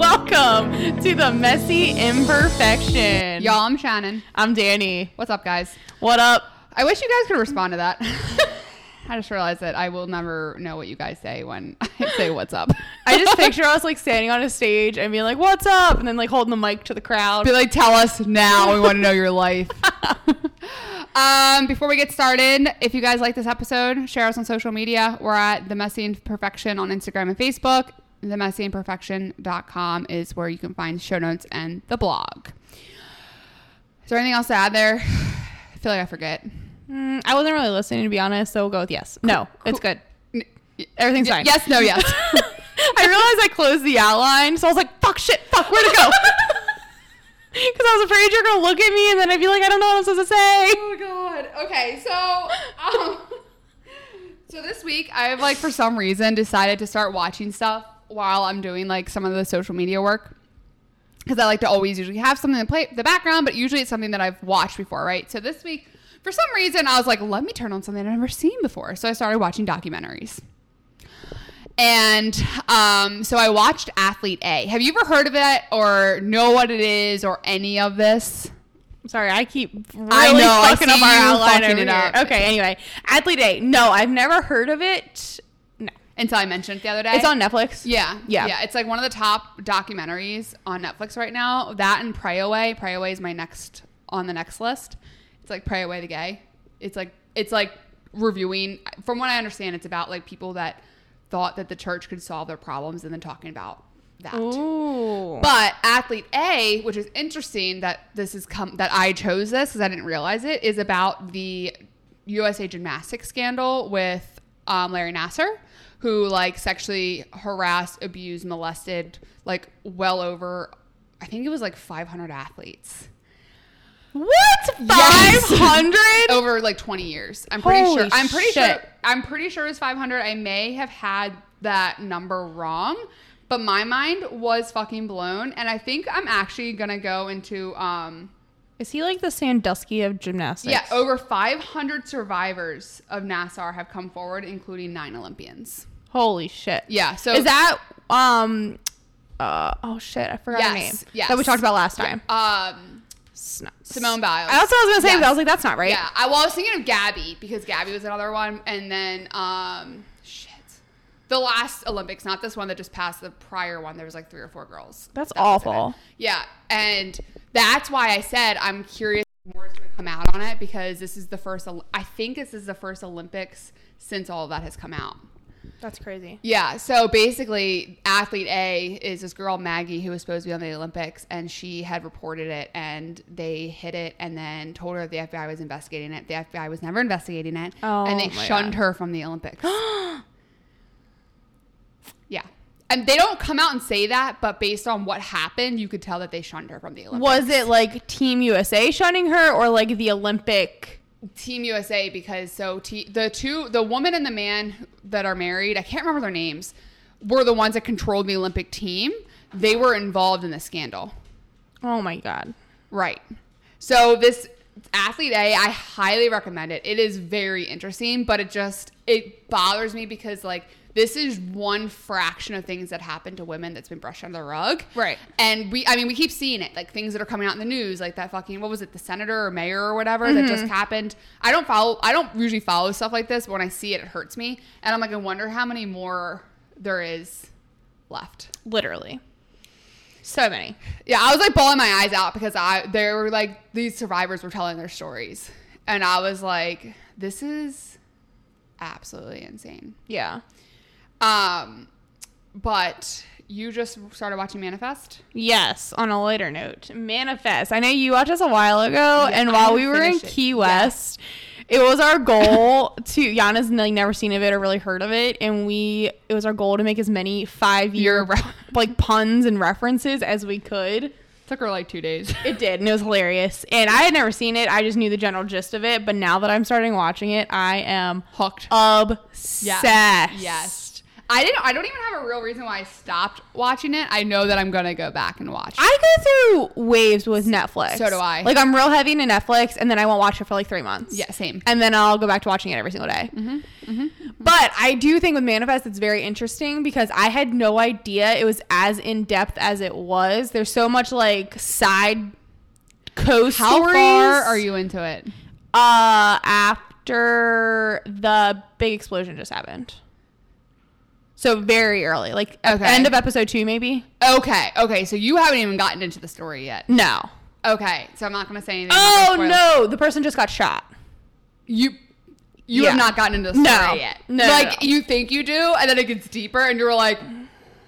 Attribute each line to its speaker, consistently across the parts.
Speaker 1: Welcome to the messy imperfection.
Speaker 2: Y'all, I'm Shannon.
Speaker 1: I'm Danny.
Speaker 2: What's up, guys?
Speaker 1: What up?
Speaker 2: I wish you guys could respond to that. I just realized that I will never know what you guys say when I say what's up.
Speaker 1: I just picture us like standing on a stage and being like, "What's up?" and then like holding the mic to the crowd.
Speaker 2: Be like, tell us now. We want to know your life. um, before we get started, if you guys like this episode, share us on social media. We're at The Messy Imperfection on Instagram and Facebook. TheMessyImperfection.com is where you can find show notes and the blog. Is there anything else to add there? I feel like I forget.
Speaker 1: Mm, I wasn't really listening to be honest, so we'll go with yes. No, it's good. Everything's
Speaker 2: y-
Speaker 1: fine.
Speaker 2: Yes, no, yes.
Speaker 1: I realized I closed the outline, so I was like, "Fuck, shit, fuck, where'd it go?" Because I was afraid you're gonna look at me and then I'd be like, "I don't know what I'm supposed to say."
Speaker 2: Oh god. Okay, so um, so this week I've like for some reason decided to start watching stuff while I'm doing like some of the social media work. Because I like to always usually have something to play the background, but usually it's something that I've watched before, right? So this week, for some reason, I was like, let me turn on something I've never seen before. So I started watching documentaries. And um, so I watched Athlete A. Have you ever heard of it or know what it is or any of this?
Speaker 1: Sorry, I keep really
Speaker 2: I know,
Speaker 1: fucking
Speaker 2: see
Speaker 1: up our outline over here. Okay, anyway, Athlete A. No, I've never heard of it.
Speaker 2: Until I mentioned it the other day.
Speaker 1: it's on Netflix.
Speaker 2: Yeah,
Speaker 1: Yeah.
Speaker 2: yeah. It's like one of the top documentaries on Netflix right now. That and Pray Away. Pray Away is my next on the next list. It's like Pray Away the Gay. It's like it's like reviewing. From what I understand, it's about like people that thought that the church could solve their problems and then talking about that.
Speaker 1: Ooh.
Speaker 2: But athlete A, which is interesting that this is come that I chose this because I didn't realize it, is about the USA Gymnastics scandal with um, Larry Nassar, who like sexually harassed, abused, molested like well over, I think it was like 500 athletes
Speaker 1: what? Five
Speaker 2: Yes. over like 20 years. I'm pretty
Speaker 1: Holy
Speaker 2: sure. I'm pretty
Speaker 1: shit.
Speaker 2: sure. I'm pretty sure it's 500. I may have had that number wrong, but my mind was fucking blown. And I think I'm actually gonna go into um
Speaker 1: Is he like the Sandusky of gymnastics?
Speaker 2: yeah over 500 survivors of Nassar have come forward, including nine Olympians.
Speaker 1: Holy shit.
Speaker 2: Yeah. So
Speaker 1: is that um? Uh oh shit! I forgot her name.
Speaker 2: Yes, yes.
Speaker 1: That we talked about last time.
Speaker 2: um Simone Biles?
Speaker 1: That's what I was gonna say.
Speaker 2: Yes.
Speaker 1: But I was like, that's not right.
Speaker 2: Yeah, I, well, I was thinking of Gabby because Gabby was another one, and then um, shit, the last Olympics, not this one that just passed. The prior one, there was like three or four girls.
Speaker 1: That's
Speaker 2: That was in it.
Speaker 1: awful.
Speaker 2: Yeah, and that's why I said I'm curious more is going to come out on it because this is the first. I think this is the first Olympics since all of that has come out.
Speaker 1: That's crazy.
Speaker 2: Yeah, so basically, athlete A is this girl Maggie who was supposed to be on the Olympics, and she had reported it, and they hid it, and then told her the FBI was investigating it. The FBI was never investigating it,
Speaker 1: Oh
Speaker 2: and they shunned
Speaker 1: God.
Speaker 2: her from the Olympics. yeah, and they don't come out and say that, but based on what happened, you could tell that they shunned her from the Olympics.
Speaker 1: Was it like Team USA shunning her, or like the Olympic?
Speaker 2: Team USA because so t- the two the woman and the man that are married, I can't remember their names, were the ones that controlled the Olympic team. They were involved in the scandal.
Speaker 1: Oh my god.
Speaker 2: Right. So this athlete A, I highly recommend it. It is very interesting, but it just it bothers me because like this is one fraction of things that happen to women that's been brushed under the rug.
Speaker 1: Right.
Speaker 2: And we I mean we keep seeing it, like things that are coming out in the news, like that fucking what was it, the senator or mayor or whatever that just mm-hmm. happened. I don't follow I don't usually follow stuff like this, but when I see it it hurts me. And I'm like, I wonder how many more there is left.
Speaker 1: Literally. So many.
Speaker 2: Yeah, I was like bawling my eyes out because I they were like these survivors were telling their stories, and I was like, this is absolutely insane.
Speaker 1: Yeah.
Speaker 2: Um, but you just started watching Manifest.
Speaker 1: Yes. On a lighter note, Manifest. I know you watched us a while ago,
Speaker 2: Yeah,
Speaker 1: and while we were in
Speaker 2: it.
Speaker 1: Key West, it was our goal to Yana's like never seen of it or really heard of it, and we it was our goal to make as many five year like puns and references as we could.
Speaker 2: Took her like two days.
Speaker 1: It did, and it was hilarious. And I had never seen it. I just knew the general gist of it. But now that I'm starting watching it, I am
Speaker 2: Hooked.
Speaker 1: obsessed.
Speaker 2: Yes. I didn't. I don't even have a real reason why I stopped watching it. I know that I'm gonna go back and watch.
Speaker 1: I go through waves with Netflix.
Speaker 2: So do I.
Speaker 1: Like I'm real heavy into Netflix, and then I won't watch it for like three months.
Speaker 2: yeah, same.
Speaker 1: And then I'll go back to watching it every single day.
Speaker 2: Mm-hmm,
Speaker 1: But But I do think with Manifest, it's very interesting because I had no idea it was as in depth as it was. There's so much like side co
Speaker 2: How
Speaker 1: stories.
Speaker 2: far are you into it?
Speaker 1: Uh, after the big explosion just happened. So very early, like
Speaker 2: Okay.
Speaker 1: end of episode two, maybe.
Speaker 2: Okay, okay. So you haven't even gotten into the story yet.
Speaker 1: No.
Speaker 2: Okay, so I'm not gonna say anything.
Speaker 1: Oh
Speaker 2: I'm not gonna spoil-
Speaker 1: no, the person just got shot.
Speaker 2: You you
Speaker 1: Yeah.
Speaker 2: have not gotten into the story
Speaker 1: No.
Speaker 2: yet.
Speaker 1: No,
Speaker 2: like
Speaker 1: no.
Speaker 2: you think you do, and then it gets deeper, and you're like,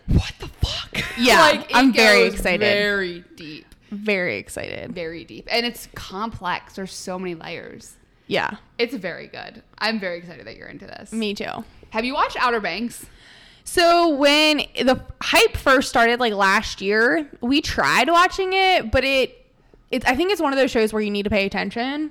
Speaker 2: what the fuck?
Speaker 1: Yeah,
Speaker 2: like,
Speaker 1: I'm very excited.
Speaker 2: Very deep,
Speaker 1: Very excited.
Speaker 2: very deep, and it's complex. There's so many layers.
Speaker 1: Yeah,
Speaker 2: It's very good. I'm very excited that you're into this.
Speaker 1: me too.
Speaker 2: Have you watched Outer Banks?
Speaker 1: So when the hype first started, like last year, we tried watching it, but it, it I think it's one of those shows where you need to pay attention,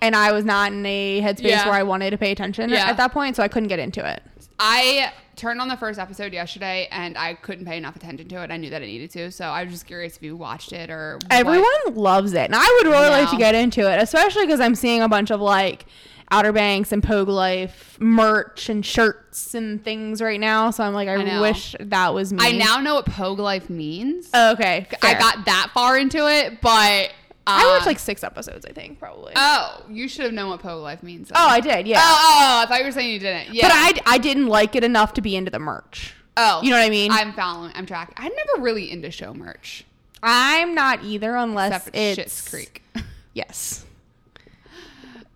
Speaker 1: and I was not in a headspace
Speaker 2: Yeah.
Speaker 1: where I wanted to pay attention
Speaker 2: Yeah.
Speaker 1: at that point, so I couldn't get into it.
Speaker 2: I turned on the first episode yesterday, and I couldn't pay enough attention to it. I knew that I needed to, so I was just curious if you watched it or what-
Speaker 1: Everyone loves it, and I would really like to get into it, especially because I'm seeing a bunch of like Outer Banks and Pogue Life merch and shirts and things right now. So I'm like, I,
Speaker 2: I
Speaker 1: wish that was me.
Speaker 2: I now know what Pogue Life means.
Speaker 1: Okay,
Speaker 2: I got that far into it, but
Speaker 1: I
Speaker 2: uh,
Speaker 1: watched like six episodes, I think, probably.
Speaker 2: Oh, you should have known what Pogue Life means. then.
Speaker 1: oh, I did, yeah.
Speaker 2: Oh, oh, I thought you were saying you didn't. Yeah.
Speaker 1: But I, I didn't like it enough to be into the merch.
Speaker 2: Oh,
Speaker 1: You know what I mean?
Speaker 2: I'm following. I'm tracking. I'm never really into show merch,
Speaker 1: I'm not either, unless
Speaker 2: except
Speaker 1: it's
Speaker 2: Schitt's Creek.
Speaker 1: Yes.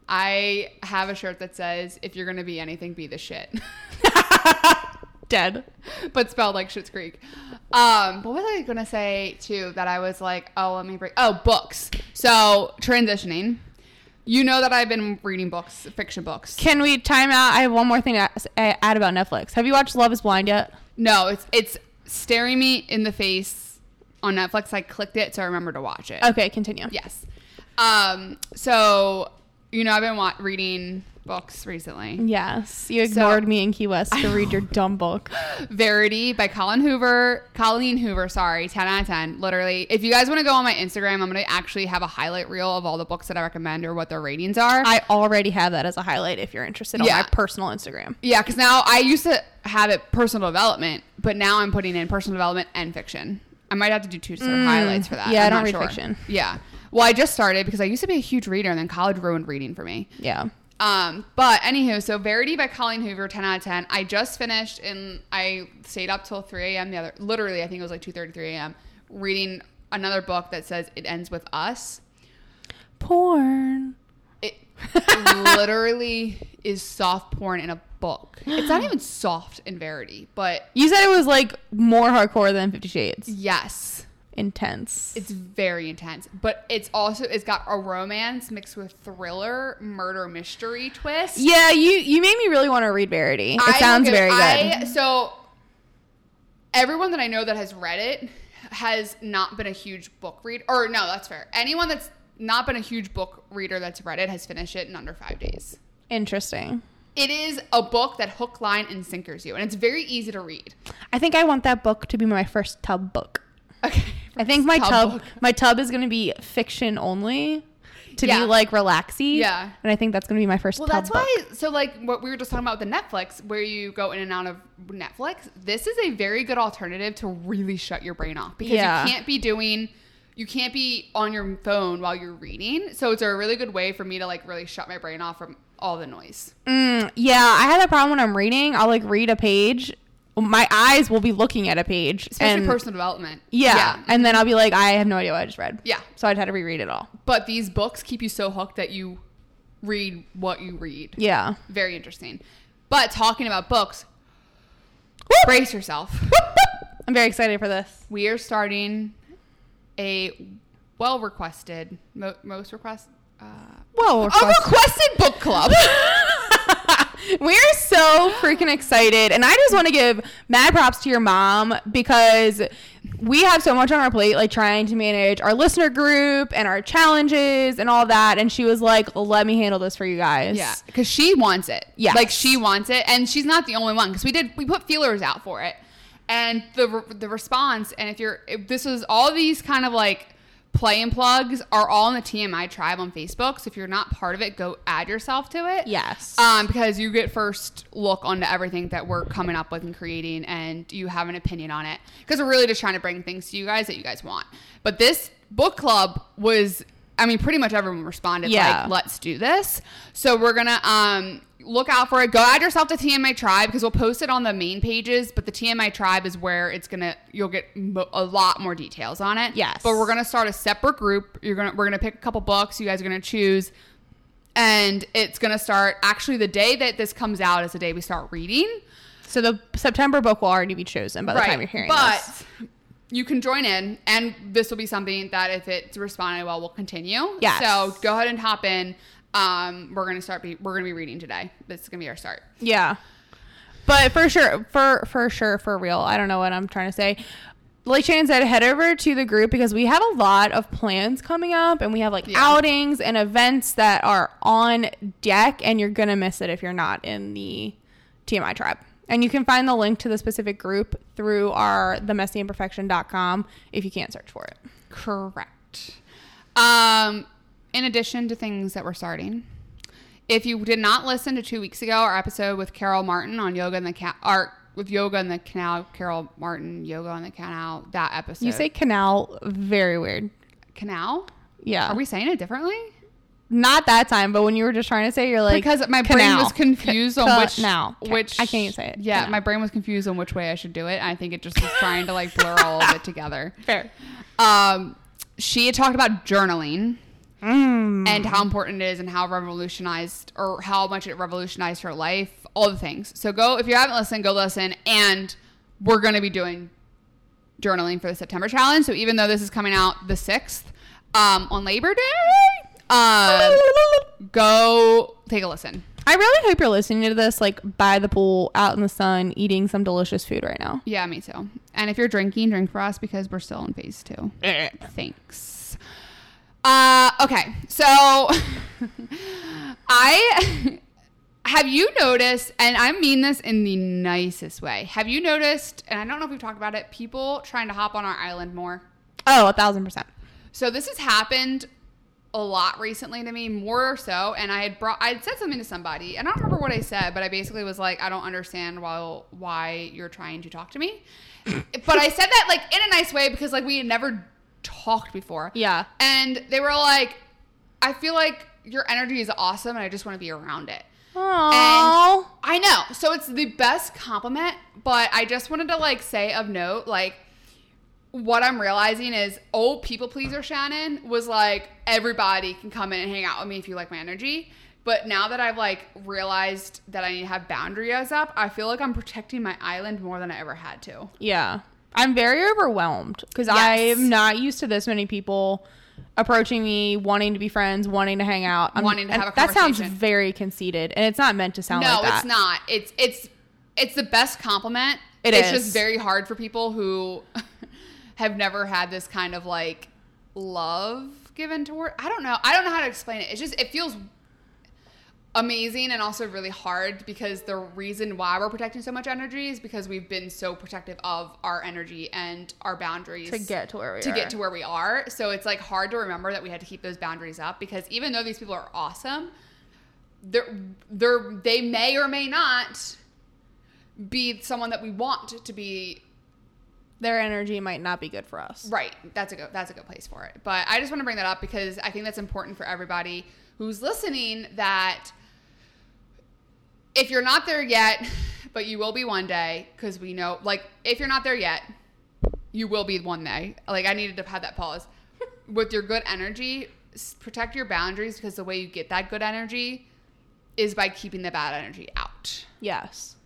Speaker 2: I have a shirt that says, "If you're gonna be anything, be the shit,"
Speaker 1: Dead.
Speaker 2: but spelled like Schitt's Creek. Um, what was I gonna say too? That I was like, oh, let me break. Oh, books. So transitioning. You know that I've been reading books, fiction books.
Speaker 1: Can we time out? I have one more thing to add about Netflix. Have you watched Love Is Blind yet?
Speaker 2: No, it's it's staring me in the face on Netflix. I clicked it, so I remember to watch it.
Speaker 1: Okay, continue.
Speaker 2: Yes. Um. So you know, I've been wa- reading books recently.
Speaker 1: Yes, you ignored me in Key West to read your dumb book.
Speaker 2: Verity by Colin Hoover. Colleen Hoover. Sorry, ten out of ten. Literally. If you guys want to go on my Instagram, I'm gonna actually have a highlight reel of all the books that I recommend or what their ratings are.
Speaker 1: I already have that as a highlight if you're interested on my personal Instagram.
Speaker 2: yeah, because now I used to have it personal development, but now I'm putting in personal development and fiction. I might have to do two sort of highlights for that.
Speaker 1: Mm. yeah, I
Speaker 2: I'm
Speaker 1: don't
Speaker 2: not
Speaker 1: read
Speaker 2: sure.
Speaker 1: fiction.
Speaker 2: Yeah. Well, I just started because I used to be a huge reader, and then college ruined reading for me.
Speaker 1: Yeah.
Speaker 2: Um, but anywho, so Verity by Colleen Hoover, ten out of ten. I just finished and I stayed up till three a.m. the other. Literally, I think it was like two thirty, three a.m. Reading another book that says it ends with us.
Speaker 1: Porn.
Speaker 2: It literally is soft porn in a book. It's not even soft in Verity, but
Speaker 1: You said it was like more hardcore than Fifty Shades.
Speaker 2: yes,
Speaker 1: Intense.
Speaker 2: it's very intense. But it's also it's got a romance mixed with thriller, murder mystery twist.
Speaker 1: yeah, you you made me really want to read Verity. It
Speaker 2: I
Speaker 1: sounds very good.
Speaker 2: So everyone that I know that has read it has not been a huge book reader. Or no, that's fair. Anyone that's not been a huge book reader that's read it has finished it in under five days.
Speaker 1: Interesting.
Speaker 2: It is a book that hook, line, and sinkers you, and it's very easy to read.
Speaker 1: I think I want that book to be my first tub book.
Speaker 2: Okay.
Speaker 1: I think my
Speaker 2: Tub
Speaker 1: tub, my tub is going to be fiction only to
Speaker 2: Yeah.
Speaker 1: be like relaxy.
Speaker 2: Yeah.
Speaker 1: And I think that's going to be my first
Speaker 2: Well, that's
Speaker 1: book.
Speaker 2: why. So, like what we were just talking about with the Netflix, where you go in and out of Netflix, this is a very good alternative to really shut your brain off because
Speaker 1: Yeah.
Speaker 2: you can't be doing, you can't be on your phone while you're reading. So it's a really good way for me to like really shut my brain off from all the noise.
Speaker 1: Mm, yeah, I have that problem when I'm reading. I'll like read a page. My eyes will be looking at a page.
Speaker 2: Especially
Speaker 1: and,
Speaker 2: personal development.
Speaker 1: Yeah, And then I'll be like, I have no idea what I just read.
Speaker 2: Yeah.
Speaker 1: So I'd have to reread it all.
Speaker 2: But these books keep you so hooked that you read what you read.
Speaker 1: Yeah.
Speaker 2: Very interesting. But talking about books, brace yourself.
Speaker 1: I'm very excited for this.
Speaker 2: we are starting a well requested, mo- most request, uh,
Speaker 1: Well,
Speaker 2: a requested book club.
Speaker 1: We're so freaking excited. And I just want to give mad props to your mom because we have so much on our plate, like trying to manage our listener group and our challenges and all that. And she was like, let me handle this for you guys.
Speaker 2: yeah, because she wants it.
Speaker 1: Yeah.
Speaker 2: like she wants it, and she's not the only one. Because we did, we put feelers out for it, and the the response. And if you're, if this was all these kind of like play and plugs are all in the TMI tribe on Facebook. So if you're not part of it, go add yourself to it.
Speaker 1: Yes.
Speaker 2: Um, because you get first look onto everything that we're coming up with and creating, and you have an opinion on it. Because we're really just trying to bring things to you guys that you guys want. But this book club was, I mean, pretty much everyone responded
Speaker 1: Yeah.
Speaker 2: like, "Let's do this." So we're gonna um look out for it. Go add yourself to TMI Tribe because we'll post it on the main pages. But the TMI Tribe is where it's gonna you'll get mo- a lot more details on it.
Speaker 1: Yes.
Speaker 2: But we're gonna start a separate group. You're gonna we're gonna pick a couple books. You guys are gonna choose and it's going to start actually the day that this comes out is the day we start reading
Speaker 1: so the September book will already be chosen by the time you're hearing
Speaker 2: but
Speaker 1: this.
Speaker 2: But you can join in and this will be something that if it's responded well we'll continue
Speaker 1: Yes.
Speaker 2: so go ahead and hop in um, we're going to start be we're going to be reading today this is going to be our start
Speaker 1: Yeah. But for sure, for for sure, for real, I don't know what I'm trying to say. Like Shannon said, head over to the group because we have a lot of plans coming up, and we have like
Speaker 2: Yeah.
Speaker 1: outings and events that are on deck, and you're gonna miss it if you're not in the TMI tribe. And you can find the link to the specific group through our themessyimperfection.com if you can't search for it.
Speaker 2: correct um, in addition to things that we're starting if you did not listen to two weeks ago our episode with carol martin on yoga and the cat art with yoga and the canal carol martin yoga on the canal that episode
Speaker 1: You say canal, very weird.
Speaker 2: canal
Speaker 1: Yeah,
Speaker 2: are we saying it differently
Speaker 1: not that time, but when you were just trying to say, you're like
Speaker 2: because my brain was confused on which
Speaker 1: now
Speaker 2: which
Speaker 1: I can't say it.
Speaker 2: Yeah,
Speaker 1: Canal.
Speaker 2: my brain was confused on which way I should do it. I think it just was trying to like blur all of it together.
Speaker 1: fair.
Speaker 2: Um, she had talked about journaling
Speaker 1: Mm.
Speaker 2: and how important it is and how revolutionized or how much it revolutionized her life, all the things. So go if you haven't listened, go listen. And we're gonna be doing journaling for the September challenge. So even though this is coming out the sixth um, on Labor Day, um, go take a listen.
Speaker 1: I really hope you're listening to this like by the pool, out in the sun, eating some delicious food right now.
Speaker 2: Yeah, me too. And if you're drinking, drink for us because we're still in phase two. Thanks. Uh, okay, so I have you noticed, and I mean this in the nicest way. Have you noticed, and I don't know if we've talked about it, people trying to hop on our island more?
Speaker 1: Oh, a thousand percent.
Speaker 2: So this has happened a lot recently to me, more or so. And I had brought, I had said something to somebody. and I don't remember what I said, but I basically was like, I don't understand why why you're trying to talk to me. but I said that like in a nice way because like we had never talked before.
Speaker 1: Yeah.
Speaker 2: And they were like, I feel like your energy is awesome, and I just want to be around it.
Speaker 1: Oh,
Speaker 2: I know. So it's the best compliment, but I just wanted to like say of note, like what I'm realizing is old people pleaser Shannon was like everybody can come in and hang out with me if you like my energy. But now that I've like realized that I need to have boundaries up, I feel like I'm protecting my island more than I ever had to.
Speaker 1: yeah. I'm very overwhelmed because
Speaker 2: Yes.
Speaker 1: I'm not used to this many people approaching me, wanting to be friends, wanting to hang out, I'm-
Speaker 2: Wanting to have a
Speaker 1: That sounds very conceited, and it's not meant to sound
Speaker 2: no,
Speaker 1: like that.
Speaker 2: it's not. It's it's it's the best compliment.
Speaker 1: It
Speaker 2: it's
Speaker 1: is.
Speaker 2: just very hard for people who have never had this kind of like love given toward. I don't know. I don't know how to explain it. It's just it feels amazing and also really hard because the reason why we're protecting so much energy is because we've been so protective of our energy and our boundaries
Speaker 1: to get to where we
Speaker 2: to
Speaker 1: are.
Speaker 2: get to where we are. So it's like hard to remember that we had to keep those boundaries up because even though these people are awesome, they're they're they may or may not be someone that we want to be
Speaker 1: Their energy might not be good for us.
Speaker 2: right. That's a good that's a good place for it. But I just want to bring that up because I think that's important for everybody who's listening that if you're not there yet, but you will be one day because we know like if you're not there yet, you will be one day. Like I needed to have that pause. With your good energy, protect your boundaries because the way you get that good energy is by keeping the bad energy out.
Speaker 1: Yes.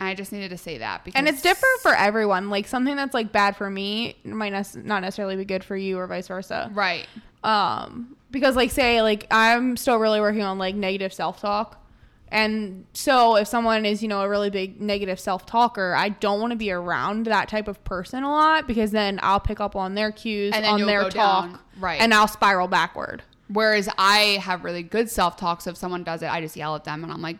Speaker 2: I just needed to say that because
Speaker 1: And it's different for everyone. Like something that's like bad for me might not necessarily be good for you or vice versa.
Speaker 2: right.
Speaker 1: Um, because like say like I'm still really working on like negative self talk. And so if someone is, you know, a really big negative self talker, I don't want to be around that type of person a lot because then I'll pick up on their cues,
Speaker 2: And
Speaker 1: on their talk,
Speaker 2: down. Right.
Speaker 1: And I'll spiral backward.
Speaker 2: Whereas I have really good self talk. So if someone does it, I just yell at them and I'm like,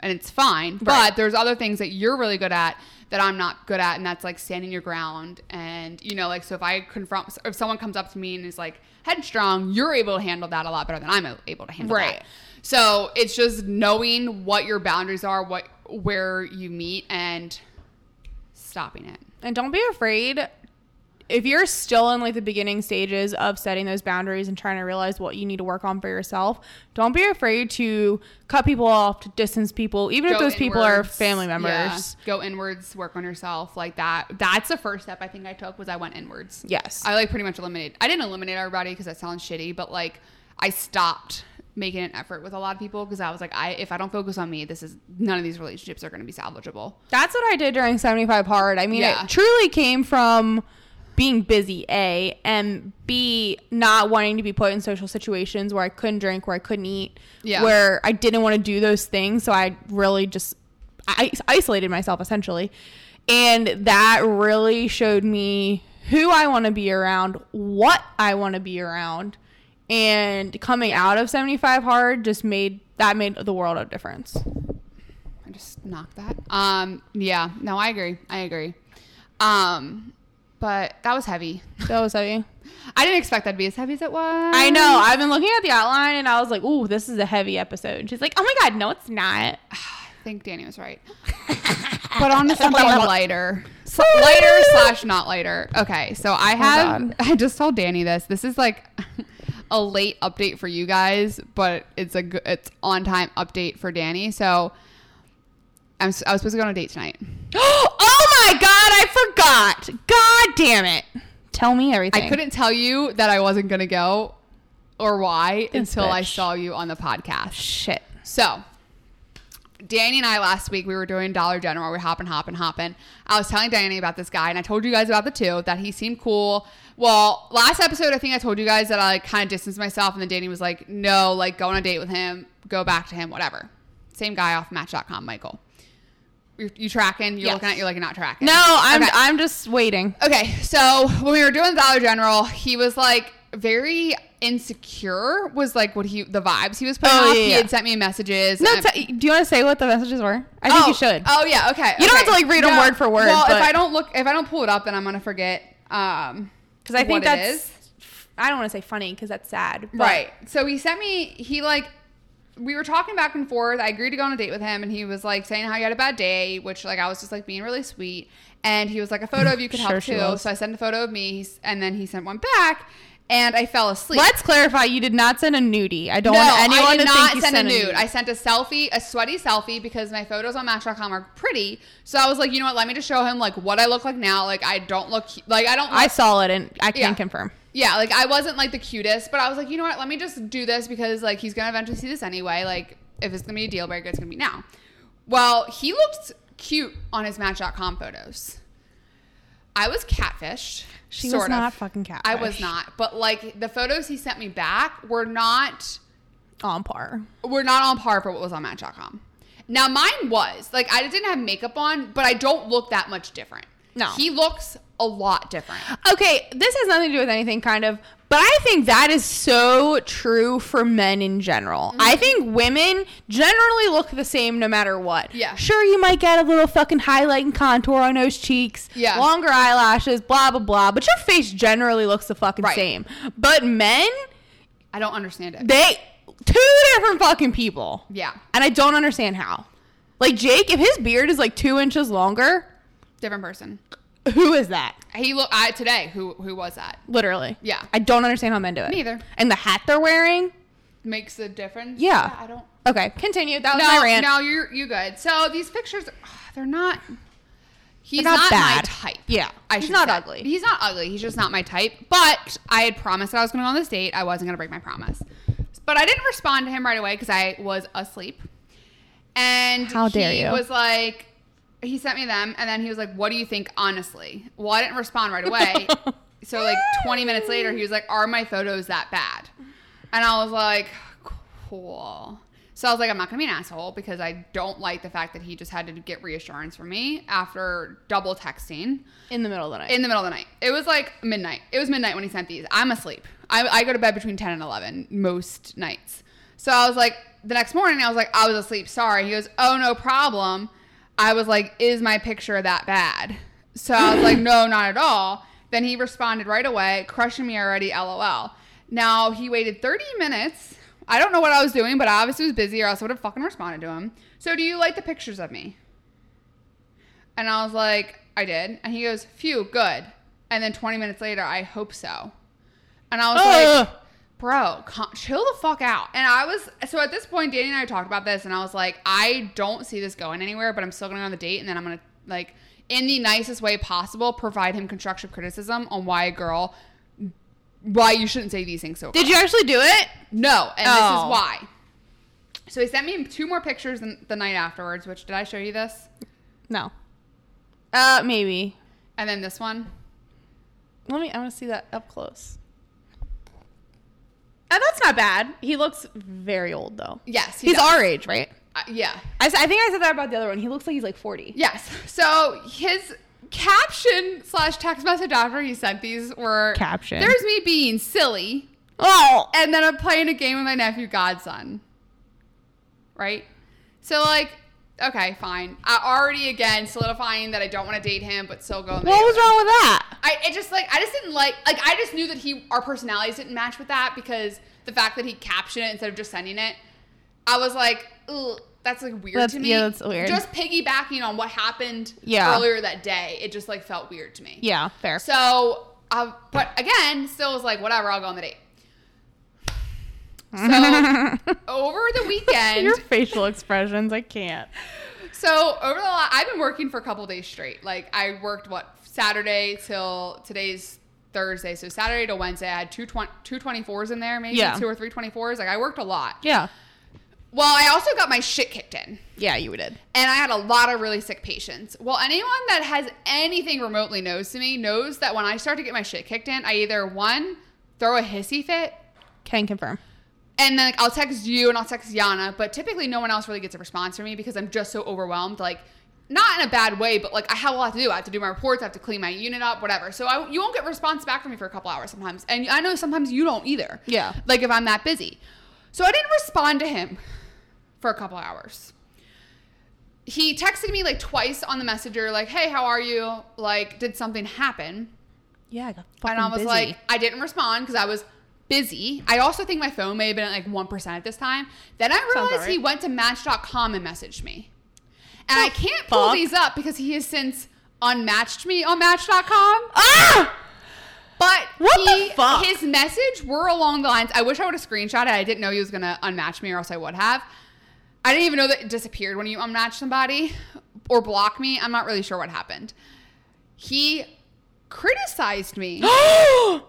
Speaker 2: and it's fine.
Speaker 1: Right.
Speaker 2: But there's other things that you're really good at that I'm not good at, and that's like standing your ground. And you know, like so if I confront, if someone comes up to me and is like headstrong, you're able to handle that a lot better than I'm able to handle
Speaker 1: Right.
Speaker 2: that. So it's just knowing what your boundaries are, what where you meet, and stopping it.
Speaker 1: And don't be afraid if you're still in like the beginning stages of setting those boundaries and trying to realize what you need to work on for yourself, don't be afraid to cut people off, to distance people, even if
Speaker 2: Go
Speaker 1: those people are
Speaker 2: inwards.
Speaker 1: family
Speaker 2: Yeah.
Speaker 1: members.
Speaker 2: Go inwards, work on yourself like that. That's the first step I think I took was I went inwards.
Speaker 1: Yes.
Speaker 2: I like pretty much eliminated. I didn't eliminate everybody because that sounds shitty, but like I stopped making an effort with a lot of people because I was like, I if I don't focus on me, this is none of these relationships are going to be salvageable.
Speaker 1: That's what I did during 75 Hard. I mean,
Speaker 2: Yeah.
Speaker 1: it truly came from being busy, A, and B, not wanting to be put in social situations where I couldn't drink, where I couldn't eat,
Speaker 2: Yeah.
Speaker 1: where I didn't want to do those things. So I really just I isolated myself essentially. And that really showed me who I want to be around, what I want to be around. And coming out of 75 Hard just made that made the world a difference.
Speaker 2: I just knocked that. Um, yeah, no, I agree. I agree. Um, but that was heavy.
Speaker 1: That was heavy.
Speaker 2: I didn't expect that to be as heavy as it was.
Speaker 1: I know. I've been looking at the outline and I was like, "Ooh, this is a heavy episode." And she's like, "Oh my god, no, it's not."
Speaker 2: I think Danny was right. but on to something lighter. Lighter slash not lighter. Okay, so I oh have.
Speaker 1: God.
Speaker 2: I just told Danny this. This is like a late update for you guys, but it's a good, it's on time update for Danny. So I'm I was supposed to go on a date tonight.
Speaker 1: oh my god, I forgot. God damn it. Tell me everything.
Speaker 2: I couldn't tell you that I wasn't gonna go or why
Speaker 1: This
Speaker 2: until I saw you on the podcast.
Speaker 1: Shit.
Speaker 2: So, Danny and I last week we were doing Dollar General. We were hopping, hopping, hopping. I was telling Danny about this guy, and I told you guys about the two that he seemed cool. Well, last episode I think I told you guys that I like kind of distanced myself, and then Danny was like, "No, like go on a date with him, go back to him, whatever." Same guy off Match.com, Michael. You, you tracking? You're
Speaker 1: Yes.
Speaker 2: looking at. You're like not tracking.
Speaker 1: No, I'm
Speaker 2: Okay.
Speaker 1: I'm just waiting.
Speaker 2: Okay, so when we were doing Dollar General, he was like very insecure. Was like what he the vibes he was putting
Speaker 1: Oh,
Speaker 2: off.
Speaker 1: yeah,
Speaker 2: He
Speaker 1: yeah.
Speaker 2: had sent me messages.
Speaker 1: No, t- do you want to say what the messages were? I think
Speaker 2: oh,
Speaker 1: you should.
Speaker 2: Oh yeah, okay.
Speaker 1: You don't have to, like, read them word for word,
Speaker 2: Well,
Speaker 1: but-
Speaker 2: if I don't look, if I don't pull it up, then I'm gonna forget. Um,
Speaker 1: Because I think that's.
Speaker 2: is.
Speaker 1: I don't want to say funny because that's sad. but-
Speaker 2: right. So he sent me. He like. We were talking back and forth. I agreed to go on a date with him, and he was like saying how he had a bad day, which like I was just like being really sweet. And he was like, a photo of you could help too. So I sent a photo of me, and then he sent one back, and I fell asleep.
Speaker 1: Let's clarify. You did not send a nudie. I don't
Speaker 2: no,
Speaker 1: want anyone
Speaker 2: I did
Speaker 1: to
Speaker 2: not
Speaker 1: think you
Speaker 2: send a
Speaker 1: sent
Speaker 2: nude. I sent a selfie, a sweaty selfie, because my photos on Match.com are pretty. So I was like, you know what? Let me just show him like what I look like now. Like I don't look like I don't.
Speaker 1: I saw it and I can
Speaker 2: Yeah.
Speaker 1: confirm.
Speaker 2: Yeah, like I wasn't like the cutest, but I was like, you know what? Let me just do this because like he's gonna eventually see this anyway. Like if it's gonna be a deal breaker, it's gonna be now. Well, he looked cute on his Match.com photos. I was catfished.
Speaker 1: She
Speaker 2: sort
Speaker 1: was
Speaker 2: of.
Speaker 1: not fucking catfish.
Speaker 2: I was not, but like the photos he sent me back were not
Speaker 1: on par.
Speaker 2: were not on par for what was on Match.com. Now mine was like I didn't have makeup on, but I don't look that much different.
Speaker 1: No.
Speaker 2: he looks a lot different.
Speaker 1: Okay, this has nothing to do with anything, kind of, but I think that is so true for men in general. I
Speaker 2: Mm-hmm.
Speaker 1: think women generally look the same no matter what.
Speaker 2: Yeah.
Speaker 1: Sure, you might get a little fucking highlight and contour on those cheeks,
Speaker 2: Yeah.
Speaker 1: longer eyelashes, blah, blah, blah, but your face generally looks the fucking
Speaker 2: Right.
Speaker 1: same. But men,
Speaker 2: I don't understand it.
Speaker 1: they, two different fucking people.
Speaker 2: yeah,
Speaker 1: And I don't understand how. Like Jake, if his beard is like two inches longer,
Speaker 2: different person.
Speaker 1: who is that?
Speaker 2: He look I today. Who who was that?
Speaker 1: Literally.
Speaker 2: Yeah.
Speaker 1: I don't understand how men do it.
Speaker 2: Neither.
Speaker 1: And the hat they're wearing.
Speaker 2: Makes a difference.
Speaker 1: Yeah.
Speaker 2: I don't.
Speaker 1: Okay, continue. That was
Speaker 2: No,
Speaker 1: my rant.
Speaker 2: no, you're you good. So these pictures, ah, they're not. He's
Speaker 1: They're
Speaker 2: not,
Speaker 1: not
Speaker 2: my type.
Speaker 1: Yeah.
Speaker 2: I
Speaker 1: He's not
Speaker 2: say.
Speaker 1: ugly.
Speaker 2: He's not ugly. He's just not my type. But I had promised that I was going to go on this date. I wasn't going to break my promise. But I didn't respond to him right away because I was asleep. And
Speaker 1: How dare
Speaker 2: he
Speaker 1: you.
Speaker 2: was like, he sent me them, and then he was like, "What do you think, honestly?" Well, I didn't respond right away. so like 20 minutes later, he was like, "Are my photos that bad?" And I was like, "Cool." So I was like, I'm not gonna be an asshole because I don't like the fact that he just had to get reassurance from me after double texting
Speaker 1: In the middle of the night.
Speaker 2: in the middle of the night. It was like midnight. It was midnight when he sent these. I'm asleep. I, I go to bed between 10 and 11 most nights. So I was like, the next morning, I was like, I was asleep. Sorry. He goes, Oh, no problem. I was like, Is my picture that bad? So I was like, No, not at all. Then he responded right away, crushing me already, lol. Now he waited 30 minutes. I don't know what I was doing, but I obviously was busy or else I would have fucking responded to him. So do you like the pictures of me? And I was like, I did. And he goes, Phew, good. And then 20 minutes later, I hope so. And I was
Speaker 1: Ugh.
Speaker 2: like, ah! Bro, chill the fuck out. And I was, so at this point, Danny and I talked about this, and I was like, I don't see this going anywhere, but I'm still going on the date, and then I'm going to, like, in the nicest way possible, provide him constructive criticism on why a girl, why you shouldn't say these things so
Speaker 1: Did you actually do it?
Speaker 2: no, and this is
Speaker 1: Oh.
Speaker 2: why. So he sent me two more pictures the night afterwards, which did I show you this?
Speaker 1: No. Uh, maybe.
Speaker 2: And then this one.
Speaker 1: Let me. I want to see that up close. Uh, that's not bad. He looks very old though.
Speaker 2: Yes, he
Speaker 1: He's
Speaker 2: does.
Speaker 1: our age, right?
Speaker 2: Uh, yeah.
Speaker 1: I think I said that about the other one. He looks like he's like 40.
Speaker 2: Yes. So his caption slash text message after he sent these were
Speaker 1: Caption.
Speaker 2: There's me being silly,
Speaker 1: Oh.
Speaker 2: and then I'm playing a game with my nephew Godson. Right. So like, okay, fine. I already again solidifying that I don't want to date him, but still going.
Speaker 1: What was wrong with that?
Speaker 2: I it just like I just didn't like like I just knew that he our personalities didn't match with that because the fact that he captioned it instead of just sending it, I was like, Ugh, that's like weird
Speaker 1: That's-
Speaker 2: to me.
Speaker 1: yeah, that's weird.
Speaker 2: Just piggybacking on what happened
Speaker 1: Yeah.
Speaker 2: earlier that day, it just like felt weird to me.
Speaker 1: Yeah, fair.
Speaker 2: So, uh, but again, still was like, whatever, I'll go on the date. So over the weekend,
Speaker 1: Your facial expressions, I can't.
Speaker 2: so over the la- I've been working for a couple days straight. Like I worked what Saturday till today's Thursday. So Saturday to Wednesday, I had two twen- 24s in there, maybe
Speaker 1: Yeah.
Speaker 2: two or three 24s. Like I worked a lot.
Speaker 1: Yeah.
Speaker 2: Well, I also got my shit kicked in.
Speaker 1: Yeah, you did.
Speaker 2: And I had a lot of really sick patients. Well, anyone that has anything remotely knows to me knows that when I start to get my shit kicked in, I either one, throw a hissy fit,
Speaker 1: Can confirm.
Speaker 2: And then like, I'll text you and I'll text Yana, but typically no one else really gets a response from me because I'm just so overwhelmed. Like, not in a bad way, but like I have a lot to do. I have to do my reports, I have to clean my unit up, whatever. So I, you won't get response back from me for a couple hours sometimes. And I know sometimes you don't either.
Speaker 1: Yeah.
Speaker 2: Like if I'm that busy. So I didn't respond to him for a couple hours. He texted me like twice on the messenger, like, hey, how are you? Like, did something happen?
Speaker 1: Yeah, I got
Speaker 2: and I was like, I didn't respond because I was busy. I also think my phone may have been at like 1% at this time. Then I realized
Speaker 1: alright.
Speaker 2: he went to Match.com and messaged me. And I can't pull
Speaker 1: fuck?
Speaker 2: these up because he has since unmatched me on Match.com.
Speaker 1: ah!
Speaker 2: But
Speaker 1: What the fuck?
Speaker 2: his message were along the lines. I wish I would have screenshot it. I didn't know he was gonna unmatch me, or else I would have. I didn't even know that it disappeared when you unmatch somebody or block me. I'm not really sure what happened. He criticized me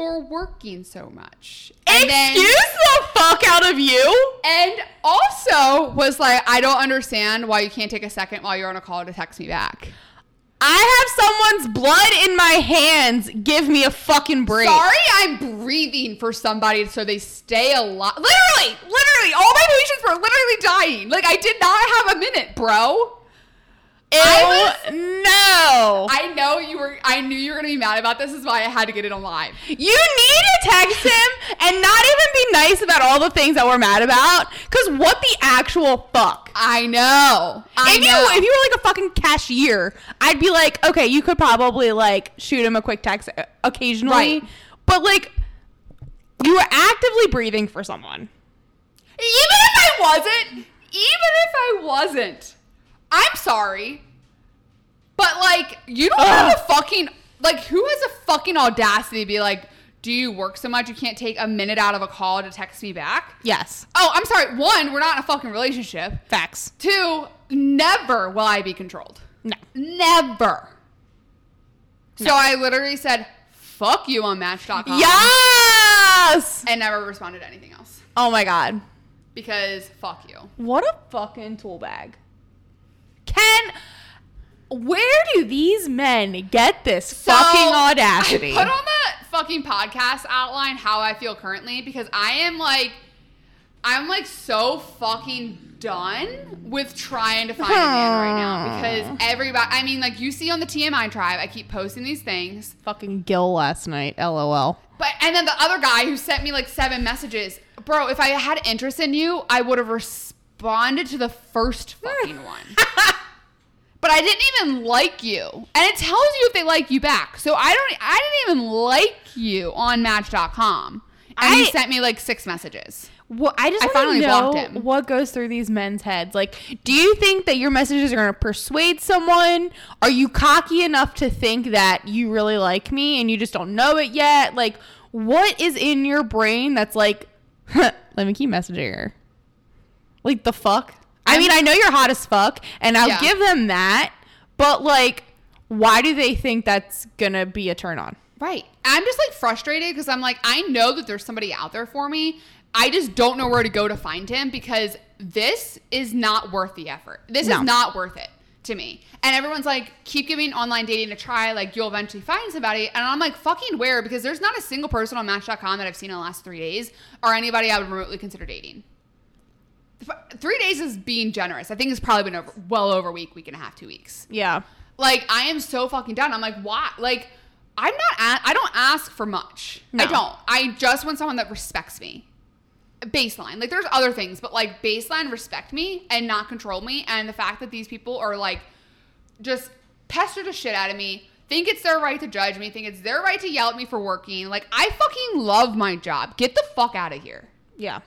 Speaker 2: for working so much. And then-
Speaker 1: Excuse the fuck out of you?
Speaker 2: and also was like, I don't understand why you can't take a second while you're on a call to text me back.
Speaker 1: I have someone's blood in my hands. Give me a fucking break.
Speaker 2: Sorry, I'm breathing for somebody so they stay alive. Literally, literally, all my patients were literally dying. Like I did not have a minute, bro. I
Speaker 1: no.
Speaker 2: I know you were. I knew you were gonna be mad about this. Is why I had to get it on live.
Speaker 1: you need to text him and not even be nice about all the things that we're mad about. Cause what the actual fuck?
Speaker 2: I know. I
Speaker 1: if
Speaker 2: know.
Speaker 1: you if you were like a fucking cashier, I'd be like, okay, you could probably like shoot him a quick text uh, occasionally,
Speaker 2: Right.
Speaker 1: but like you were actively breathing for someone.
Speaker 2: even if I wasn't, even if I wasn't, I'm sorry. But like, you don't have a fucking like. Who has a fucking audacity to be like? Do you work so much you can't take a minute out of a call to text me back?
Speaker 1: Yes,
Speaker 2: Oh, I'm sorry. One, we're not in a fucking relationship.
Speaker 1: facts.
Speaker 2: Two, never will I be controlled.
Speaker 1: No.
Speaker 2: Never. So I literally said, fuck you on Match.com.
Speaker 1: Yes.
Speaker 2: And never responded to anything else.
Speaker 1: Oh my god.
Speaker 2: Because fuck you.
Speaker 1: What a fucking tool bag. Ken, where do these men get this
Speaker 2: So,
Speaker 1: fucking audacity?
Speaker 2: I put on the fucking podcast outline how I feel currently because I am like, I'm like so fucking done with trying to find a man right now because everybody, I mean, like you see on the TMI tribe, I keep posting these things.
Speaker 1: fucking Gil last night. LOL.
Speaker 2: But and then the other guy who sent me like seven messages bro, if I had interest in you, I would have responded to the first fucking one. But I didn't even like you. And it tells you if they like you back. So I don't I didn't even like you on match.com. And he sent me like six messages.
Speaker 1: Well, I just
Speaker 2: I finally blocked him.
Speaker 1: what goes through these men's heads. Like, do you think that your messages are going to persuade someone? Are you cocky enough to think that you really like me and you just don't know it yet? Like, what is in your brain that's like, let me keep messaging her? Like, the fuck? I mean, I know you're hot as fuck, and I'll
Speaker 2: Yeah.
Speaker 1: give them that, but like, why do they think that's to be a turn on?
Speaker 2: Right. I'm just like frustrated because I'm like, I know that there's somebody out there for me. I just don't know where to go to find him because this is not worth the effort. This
Speaker 1: No.
Speaker 2: is not worth it to me. And everyone's like, keep giving online dating a try. Like, you'll eventually find somebody. And I'm like, fucking where? Because there's not a single person on Match.com that I've seen in the last three days or anybody I would remotely consider dating. Three days is being generous. I think it's probably been over, well over a week, week and a half, two weeks.
Speaker 1: Yeah.
Speaker 2: Like I am so fucking done. I'm like, why? Like I'm not. A- I don't ask for much. I don't. I just want someone that respects me. Baseline. Like there's other things, but like baseline respect me and not control me. And the fact that these people are like just pester the shit out of me. Think it's their right to judge me. Think it's their right to yell at me for working. Like I fucking love my job. Get the fuck out of here.
Speaker 1: Yeah.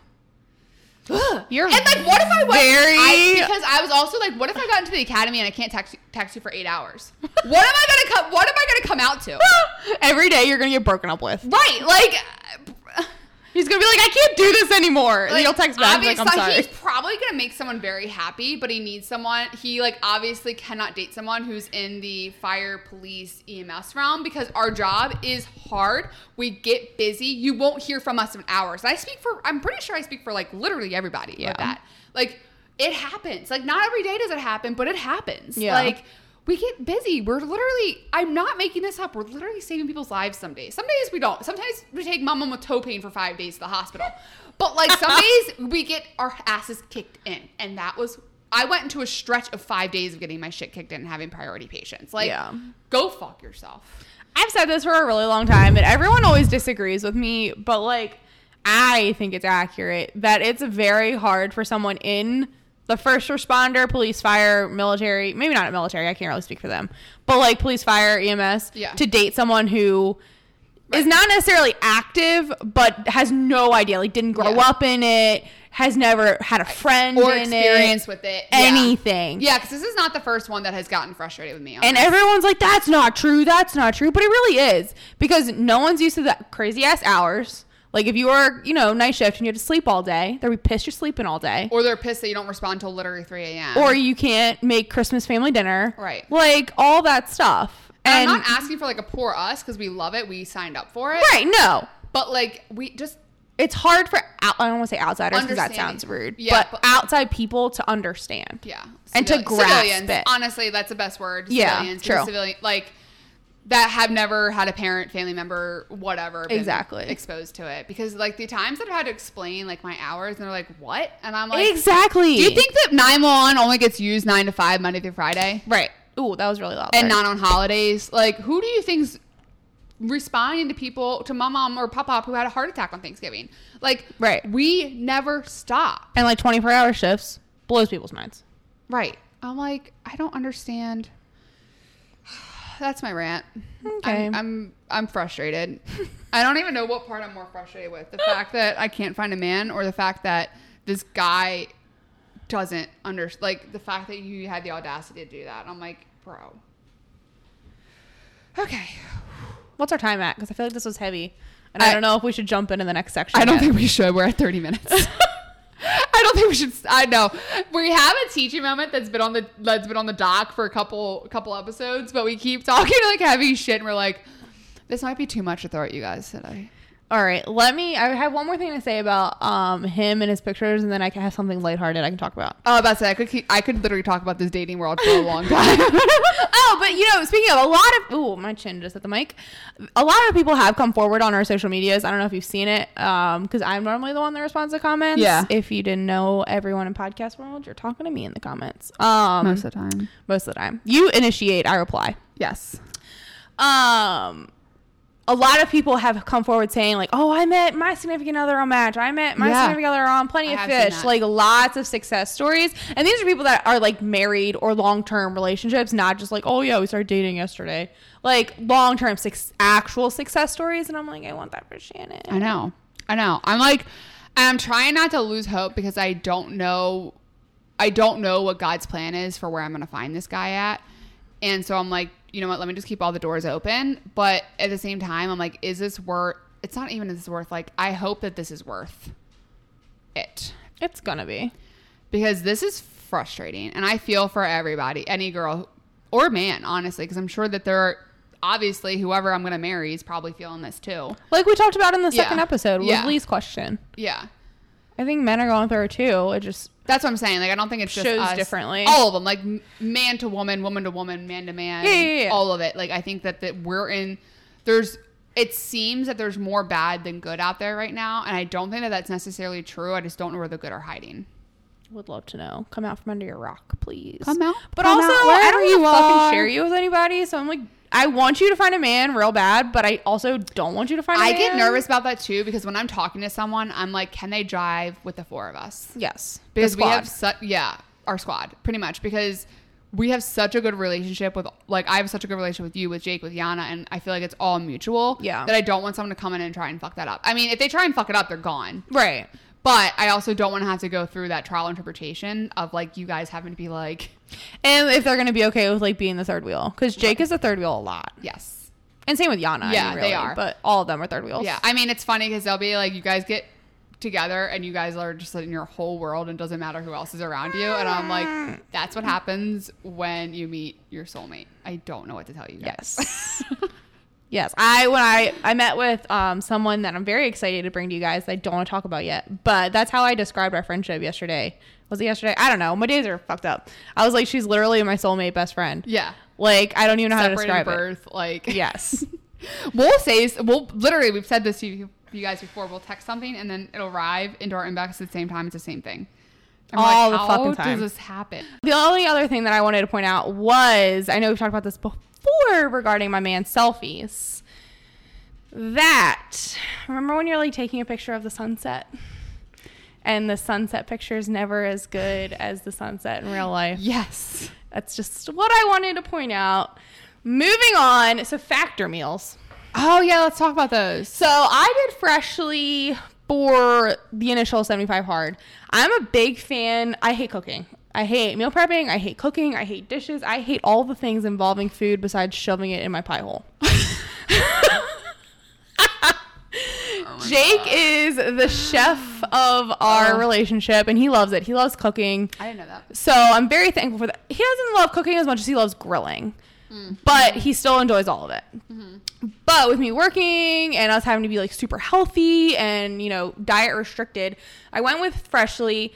Speaker 2: You're and like, what if I went?
Speaker 1: very-
Speaker 2: I, because I was also like, what if I got into the academy and I can't text you, text you for eight hours? What am I gonna come? What am I gonna come out to?
Speaker 1: Every day you're going to get broken up with.
Speaker 2: right, like.
Speaker 1: He's gonna be like, I can't do this anymore. and
Speaker 2: Like,
Speaker 1: he'll text back like, I'm
Speaker 2: obviously,
Speaker 1: sorry.
Speaker 2: He's probably gonna make someone very happy, but he needs someone. He like obviously cannot date someone who's in the fire, police, EMS realm because our job is hard. We get busy. You won't hear from us in hours. I speak for. I'm pretty sure I speak for like literally everybody
Speaker 1: Yeah.
Speaker 2: with that. Like it happens. Like not every day does it happen, but it happens.
Speaker 1: Yeah.
Speaker 2: Like. We get busy. We're literally, I'm not making this up. We're literally saving people's lives some days. Some days we don't. Sometimes we take mama with toe pain for five days to the hospital. But like some days we get our asses kicked in. And that was, I went into a stretch of five days of getting my shit kicked in and having priority patients. Like,
Speaker 1: Yeah.
Speaker 2: go fuck yourself.
Speaker 1: I've said this for a really long time, and everyone always disagrees with me, but like, I think it's accurate that it's very hard for someone in the first responder, police, fire, military, maybe not a military, I can't really speak for them, but like police, fire, EMS,
Speaker 2: Yeah.
Speaker 1: to date someone who is
Speaker 2: Right.
Speaker 1: not necessarily active, but has no idea, like didn't grow
Speaker 2: Yeah.
Speaker 1: up in it, has never had a friend
Speaker 2: Or
Speaker 1: in
Speaker 2: experience
Speaker 1: it,
Speaker 2: with it.
Speaker 1: Anything.
Speaker 2: Yeah, because this is not the first one that has gotten frustrated with me. On
Speaker 1: And everyone's like, that's not true. That's not true. But it really is because no one's used to that crazy ass hours. Like if you were, you know, night shift and you had to sleep all day, they'd be pissed you're sleeping all day.
Speaker 2: or they're pissed that you don't respond until literally 3 a.m.
Speaker 1: Or you can't make Christmas family dinner.
Speaker 2: Right.
Speaker 1: Like all that stuff.
Speaker 2: and
Speaker 1: And,
Speaker 2: I'm not asking for like a poor us because we love it. We signed up for it.
Speaker 1: right, no.
Speaker 2: But like, we just
Speaker 1: It's hard for out, I don't want to say outsiders because that sounds rude.
Speaker 2: Yeah,
Speaker 1: but,
Speaker 2: but-
Speaker 1: outside people to understand.
Speaker 2: Yeah.
Speaker 1: And to grasp
Speaker 2: civilians.
Speaker 1: it.
Speaker 2: Honestly, that's the best word.
Speaker 1: Yeah,
Speaker 2: Civilians.
Speaker 1: true.
Speaker 2: Civilian, like that have never had a parent, family member, whatever, been
Speaker 1: Exactly.
Speaker 2: exposed to it. Because like the times that I've had to explain like my hours, and they're like, "What?" And I'm like,
Speaker 1: exactly.
Speaker 2: "Do you think that nine one only gets used nine to five Monday through Friday,
Speaker 1: Right. Ooh, that was really loud.
Speaker 2: and not on holidays? Like, who do you think's responding to people to my mom or pop up who had a heart attack on Thanksgiving? Like,
Speaker 1: Right.
Speaker 2: We never stop.
Speaker 1: and like 24 hour shifts blows people's minds.
Speaker 2: Right. I'm like, I don't understand. That's my rant.
Speaker 1: Okay.
Speaker 2: I'm I'm, I'm frustrated. I don't even know what part I'm more frustrated with. The fact that I can't find a man or the fact that this guy doesn't under like the fact that you had the audacity to do that. I'm like, bro. Okay.
Speaker 1: What's our time at? Because I feel like this was heavy. And I,
Speaker 2: I-
Speaker 1: don't know if we should jump into the next section.
Speaker 2: I don't
Speaker 1: yet.
Speaker 2: think we should. We're at 30 minutes. I don't think we should. I know we have a teaching moment that's been on the that's been on the dock for a couple couple episodes, but we keep talking like heavy shit, and we're like, this might be too much to throw at you guys today.
Speaker 1: All right, let me. I have one more thing to say about um him and his pictures, and then I can have something lighthearted I can talk about.
Speaker 2: Oh, that's it. I could keep, I could literally talk about this dating world for a long time.
Speaker 1: oh, but you know, speaking of a lot of, oh, my chin just hit the mic. A lot of people have come forward on our social medias. I don't know if you've seen it, um, because I'm normally the one that responds to comments.
Speaker 2: Yeah.
Speaker 1: If you didn't know, everyone in podcast world, you're talking to me in the comments. Um,
Speaker 2: Most of the time,
Speaker 1: most of the time, you initiate, I reply.
Speaker 2: yes.
Speaker 1: Um, a lot of people have come forward saying like, "Oh, I met my significant other on Match. I met my
Speaker 2: Yeah.
Speaker 1: significant other on Plenty of Fish." Like lots of success stories, and these are people that are like married or long term relationships, not just like, "Oh yeah, we started dating yesterday." Like long term six actual success stories, and I'm like, I want that for Shannon.
Speaker 2: I know. I know. I'm like, I'm trying not to lose hope because I don't know. I don't know what God's plan is for where I'm going to find this guy at. And so I'm like, you know what? Let me just keep all the doors open. But at the same time, I'm like, is this worth? It's not even is this worth. Like, I hope that this is worth it
Speaker 1: It's gonna be.
Speaker 2: because this is frustrating, and I feel for everybody, any girl or man, honestly, because I'm sure that there are obviously whoever I'm going to marry is probably feeling this too.
Speaker 1: Like we talked about in the second
Speaker 2: Yeah.
Speaker 1: episode was
Speaker 2: Yeah.
Speaker 1: Lee's question.
Speaker 2: Yeah.
Speaker 1: I think men are going through it too. It just
Speaker 2: That's what I'm saying. Like, I don't think it's just
Speaker 1: Shows
Speaker 2: us.
Speaker 1: differently.
Speaker 2: All of them, like man to woman, woman to woman, man to man.
Speaker 1: Yeah, yeah, yeah.
Speaker 2: All of it. Like, I think that that we're in. There's. It seems that there's more bad than good out there right now, and I don't think that that's necessarily true. I just don't know where the good are hiding.
Speaker 1: would love to know. Come out from under your rock, please.
Speaker 2: Come out.
Speaker 1: But
Speaker 2: Come
Speaker 1: also,
Speaker 2: out
Speaker 1: I don't
Speaker 2: you
Speaker 1: want to fucking share you with anybody. So I'm like, I want you to find a man real bad, but I also don't want you to find. a
Speaker 2: I get nervous about that too because when I'm talking to someone, I'm like, can they drive with the four of us?
Speaker 1: Yes,
Speaker 2: because we have such yeah our squad pretty much because we have such a good relationship with like I have such a good relationship with you with Jake with Yana and I feel like it's all mutual
Speaker 1: Yeah.
Speaker 2: that I don't want someone to come in and try and fuck that up I mean if they try and fuck it up they're gone
Speaker 1: right.
Speaker 2: But I also don't want to have to go through that trial interpretation of like you guys having to be like
Speaker 1: And if they're gonna be okay with like being the third wheel, because Jake is the third wheel a lot,
Speaker 2: yes
Speaker 1: and same with Yana. I
Speaker 2: Yeah,
Speaker 1: mean,
Speaker 2: they are.
Speaker 1: But all of them are third wheels.
Speaker 2: yeah I mean it's funny because they'll be like you guys get together and you guys are just in your whole world and doesn't matter who else is around you and I'm like mm. that's what happens when you meet your soulmate I don't know what to tell you guys
Speaker 1: Yes. yes. I when I I met with um someone that I'm very excited to bring to you guys. that I don't want to talk about yet, but that's how I described our friendship yesterday. Was it yesterday? I don't know. My days are fucked up. I was like, she's literally my soulmate best friend.
Speaker 2: yeah
Speaker 1: Like I don't even know how to describe it.
Speaker 2: birth like
Speaker 1: Yes.
Speaker 2: we'll say we'll literally we've said this to you, you guys before we'll text something and then it'll arrive into our inbox at the same time it's the same thing I'm
Speaker 1: All the fucking time.
Speaker 2: does this happen
Speaker 1: The only other thing that I wanted to point out was I know we've talked about this before regarding my man's selfies. That remember when you're like taking a picture of the sunset? And the sunset picture is never as good as the sunset in real life.
Speaker 2: yes
Speaker 1: That's just what I wanted to point out. Moving on, so factor meals.
Speaker 2: oh yeah let's talk about those
Speaker 1: So I did freshly for the initial 75 hard. I'm a big fan. I hate cooking. I hate meal prepping. I hate cooking. I hate dishes. I hate all the things involving food besides shoving it in my pie hole. Oh Jake is the chef of our
Speaker 2: Oh.
Speaker 1: relationship and he loves it. He loves cooking.
Speaker 2: I didn't know that
Speaker 1: So I'm very thankful for that. He doesn't love cooking as much as he loves grilling, mm. but he still enjoys all of it. Mm-hmm. But with me working and us having to be like super healthy and you know diet restricted, I went with Freshly.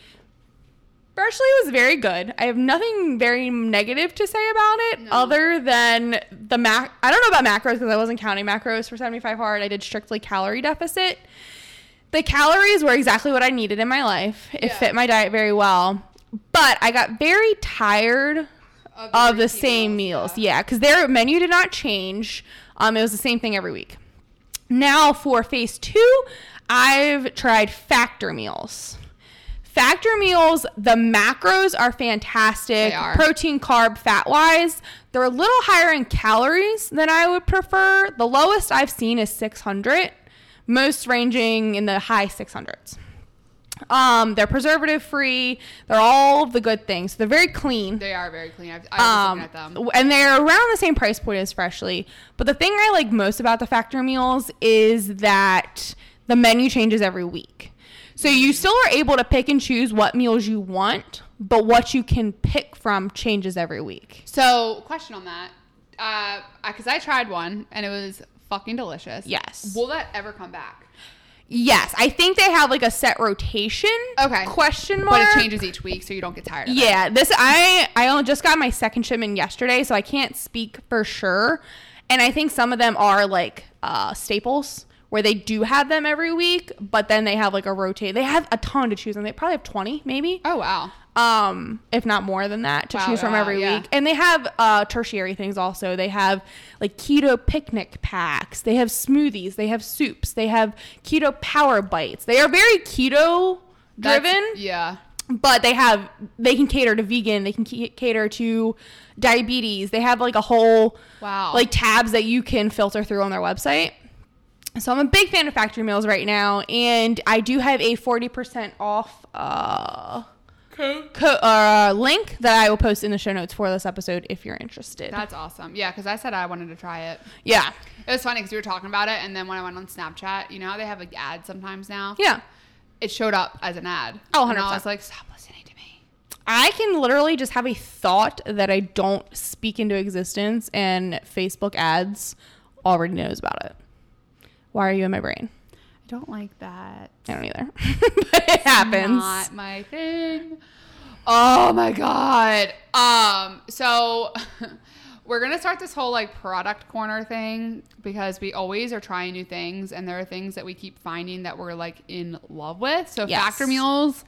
Speaker 1: Freshly was very good. I have nothing very negative to say about it
Speaker 2: No.
Speaker 1: other than the mac. I don't know about macros because I wasn't counting macros for 75 hard. I did strictly calorie deficit. The calories were exactly what I needed in my life. It
Speaker 2: Yeah.
Speaker 1: fit my diet very well. But I got very tired of the same meals. Yeah, because their menu did not change. Um, it was the same thing every week. Now for phase two, I've tried factor meals. Factor meals, the macros are fantastic.
Speaker 2: They are.
Speaker 1: Protein, carb, fat wise. They're a little higher in calories than I would prefer. The lowest I've seen is 600, most ranging in the high 600s. Um, they're preservative free. They're all the good things. They're very clean.
Speaker 2: they are very clean I've, I
Speaker 1: Um,
Speaker 2: looking at them
Speaker 1: and they're around the same price point as Freshly. But the thing I like most about the factor meals is that the menu changes every week. So you still are able to pick and choose what meals you want, but what you can pick from changes every week.
Speaker 2: so question on that because I tried one and it was fucking delicious
Speaker 1: Yes.
Speaker 2: will that ever come back
Speaker 1: Yes, I think they have like a set rotation.
Speaker 2: Okay.
Speaker 1: Question mark.
Speaker 2: but it changes each week so you don't get tired of it
Speaker 1: Yeah, this I I only just got my second shipment yesterday, so I can't speak for sure. And I think some of them are like uh, staples where they do have them every week, but then they have like a rotate. They have a ton to choose and They probably have 20 maybe.
Speaker 2: Oh wow.
Speaker 1: Um, if not more than that to
Speaker 2: Wow,
Speaker 1: choose from
Speaker 2: wow,
Speaker 1: every
Speaker 2: yeah.
Speaker 1: week. And they have uh tertiary things also. They have like keto picnic packs. They have smoothies, they have soups, they have keto power bites. They are very keto driven
Speaker 2: Yeah.
Speaker 1: but they have they can cater to vegan they can cater to diabetes they have like a whole
Speaker 2: Wow.
Speaker 1: like tabs that you can filter through on their website so i'm a big fan of factory meals right now and i do have a 40% off uh co- uh, link that i will post in the show notes for this episode if you're interested
Speaker 2: That's awesome. Yeah, because I said I wanted to try it.
Speaker 1: yeah
Speaker 2: It was funny because we were talking about it, and then when I went on Snapchat, you know how they have like ad sometimes now.
Speaker 1: yeah
Speaker 2: It showed up as an ad.
Speaker 1: Oh,
Speaker 2: And I was like, stop listening to me.
Speaker 1: I can literally just have a thought that I don't speak into existence, and Facebook ads already knows about it. Why are you in my brain?
Speaker 2: I don't like that.
Speaker 1: I don't either. but it happens.
Speaker 2: Not my thing. Oh my god. Um. So. We're gonna start this whole like product corner thing because we always are trying new things, and there are things that we keep finding that we're like in love with. So
Speaker 1: Yes.
Speaker 2: Factor Meals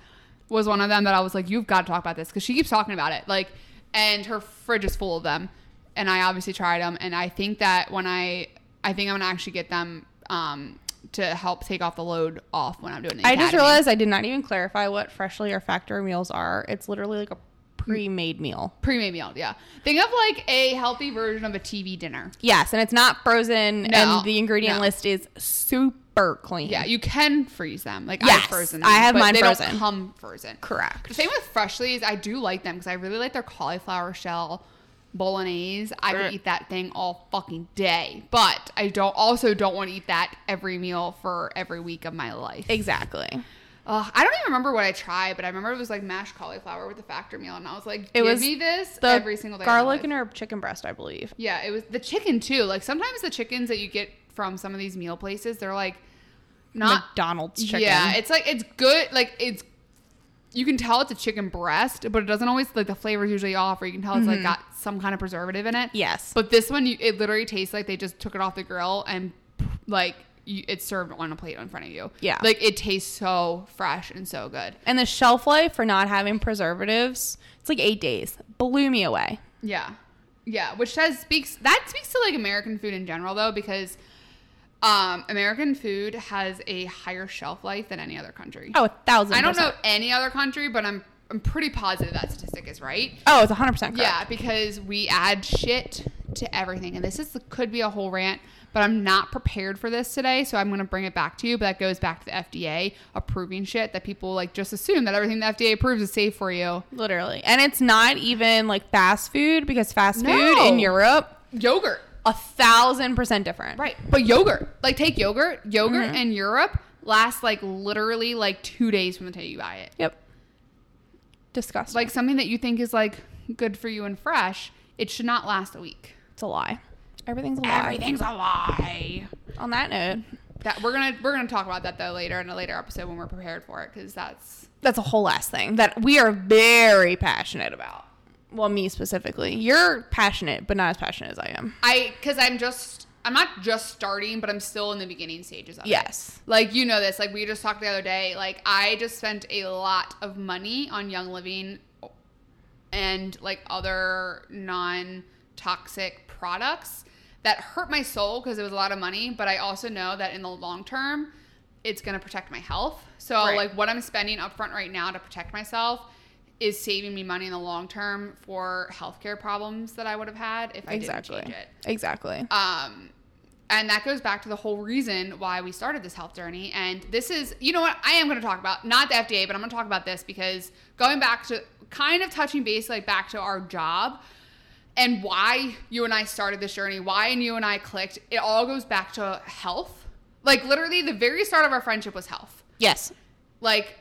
Speaker 2: was one of them that I was like, you've got to talk about this because she keeps talking about it. Like, and her fridge is full of them, and I obviously tried them, and I think that when I, I think I'm gonna actually get them um, to help take off the load off when I'm doing. The
Speaker 1: I just realized I did not even clarify what freshly or factory meals are. It's literally like a pre-made meal.
Speaker 2: pre-made meal. Yeah, think of like a healthy version of a TV dinner.
Speaker 1: Yes, and it's not frozen,
Speaker 2: No,
Speaker 1: and the ingredient
Speaker 2: no.
Speaker 1: list is super clean.
Speaker 2: Yeah, you can freeze them. Like
Speaker 1: Yes,
Speaker 2: I've frozen.
Speaker 1: I have
Speaker 2: but
Speaker 1: mine
Speaker 2: they
Speaker 1: frozen.
Speaker 2: Don't come frozen.
Speaker 1: Correct.
Speaker 2: The same with Freshly's. I do like them because I really like their cauliflower shell bolognese. I could eat that thing all fucking day, but I don't. Also, don't want to eat that every meal for every week of my life.
Speaker 1: Exactly.
Speaker 2: Ugh, I don't even remember what I tried, but I remember it was like mashed cauliflower with the factor meal, and I was like,
Speaker 1: It
Speaker 2: "Give
Speaker 1: was
Speaker 2: me this every single day."
Speaker 1: garlic and herb chicken breast, I believe.
Speaker 2: Yeah, it was the chicken too. Like sometimes the chickens that you get from some of these meal places, they're like not
Speaker 1: McDonald's chicken.
Speaker 2: Yeah, it's like it's good. Like it's you can tell it's a chicken breast, but it doesn't always like the flavor's usually off, or you can tell it's
Speaker 1: Mm-hmm.
Speaker 2: like got some kind of preservative in it.
Speaker 1: yes.
Speaker 2: But this one, you, it literally tastes like they just took it off the grill and like you, it's served on a plate in front of you.
Speaker 1: Yeah.
Speaker 2: like it tastes so fresh and so good.
Speaker 1: and the shelf life for not having preservatives, it's like eight days. Blew me away.
Speaker 2: Yeah. Yeah, which says speaks that speaks to like American food in general though because um American food has a higher shelf life than any other country.
Speaker 1: Oh, a thousand.
Speaker 2: I don't know any other country, but I'm I'm pretty positive that statistic is right.
Speaker 1: Oh, it's 100 percent correct.
Speaker 2: Yeah, because we add shit to everything, and this is could be a whole rant, but I'm not prepared for this today, so I'm gonna bring it back to you. But that goes back to the FDA approving shit that people like just assume that everything the FDA approves is safe for you.
Speaker 1: Literally, and it's not even like fast food because fast
Speaker 2: No.
Speaker 1: food in Europe
Speaker 2: Yogurt,
Speaker 1: a thousand percent different.
Speaker 2: right? But yogurt, like take yogurt, yogurt
Speaker 1: Mm-hmm.
Speaker 2: in Europe lasts like literally like two days from the day you buy it.
Speaker 1: Yep. Disgusting.
Speaker 2: Like something that you think is like good for you and fresh, it should not last a week.
Speaker 1: it's a lie. Everything's a lie.
Speaker 2: Everything's a lie.
Speaker 1: On that note,
Speaker 2: That we're gonna we're gonna talk about that though later in a later episode when we're prepared for it because that's
Speaker 1: that's a whole last thing that we are very passionate about. Well, me specifically. You're passionate, but not as passionate as I am.
Speaker 2: I because I'm just I'm not just starting, but I'm still in the beginning stages of it.
Speaker 1: Yes.
Speaker 2: Like you know this, like we just talked the other day. Like I just spent a lot of money on Young Living and like other non-toxic products that hurt my soul because it was a lot of money. But I also know that in the long term, it's gonna protect my health. So
Speaker 1: Right.
Speaker 2: like what I'm spending upfront right now to protect myself is saving me money in the long term for healthcare problems that I would have had if I
Speaker 1: exactly.
Speaker 2: didn't change it.
Speaker 1: Exactly.
Speaker 2: Um, and that goes back to the whole reason why we started this health journey. And this is, you know what, I am going to talk about, not the FDA, but I'm going to talk about this because going back to kind of touching base, like back to our job and why you and I started this journey, why and you and I clicked, it all goes back to health. Like literally, the very start of our friendship was health.
Speaker 1: yes.
Speaker 2: Like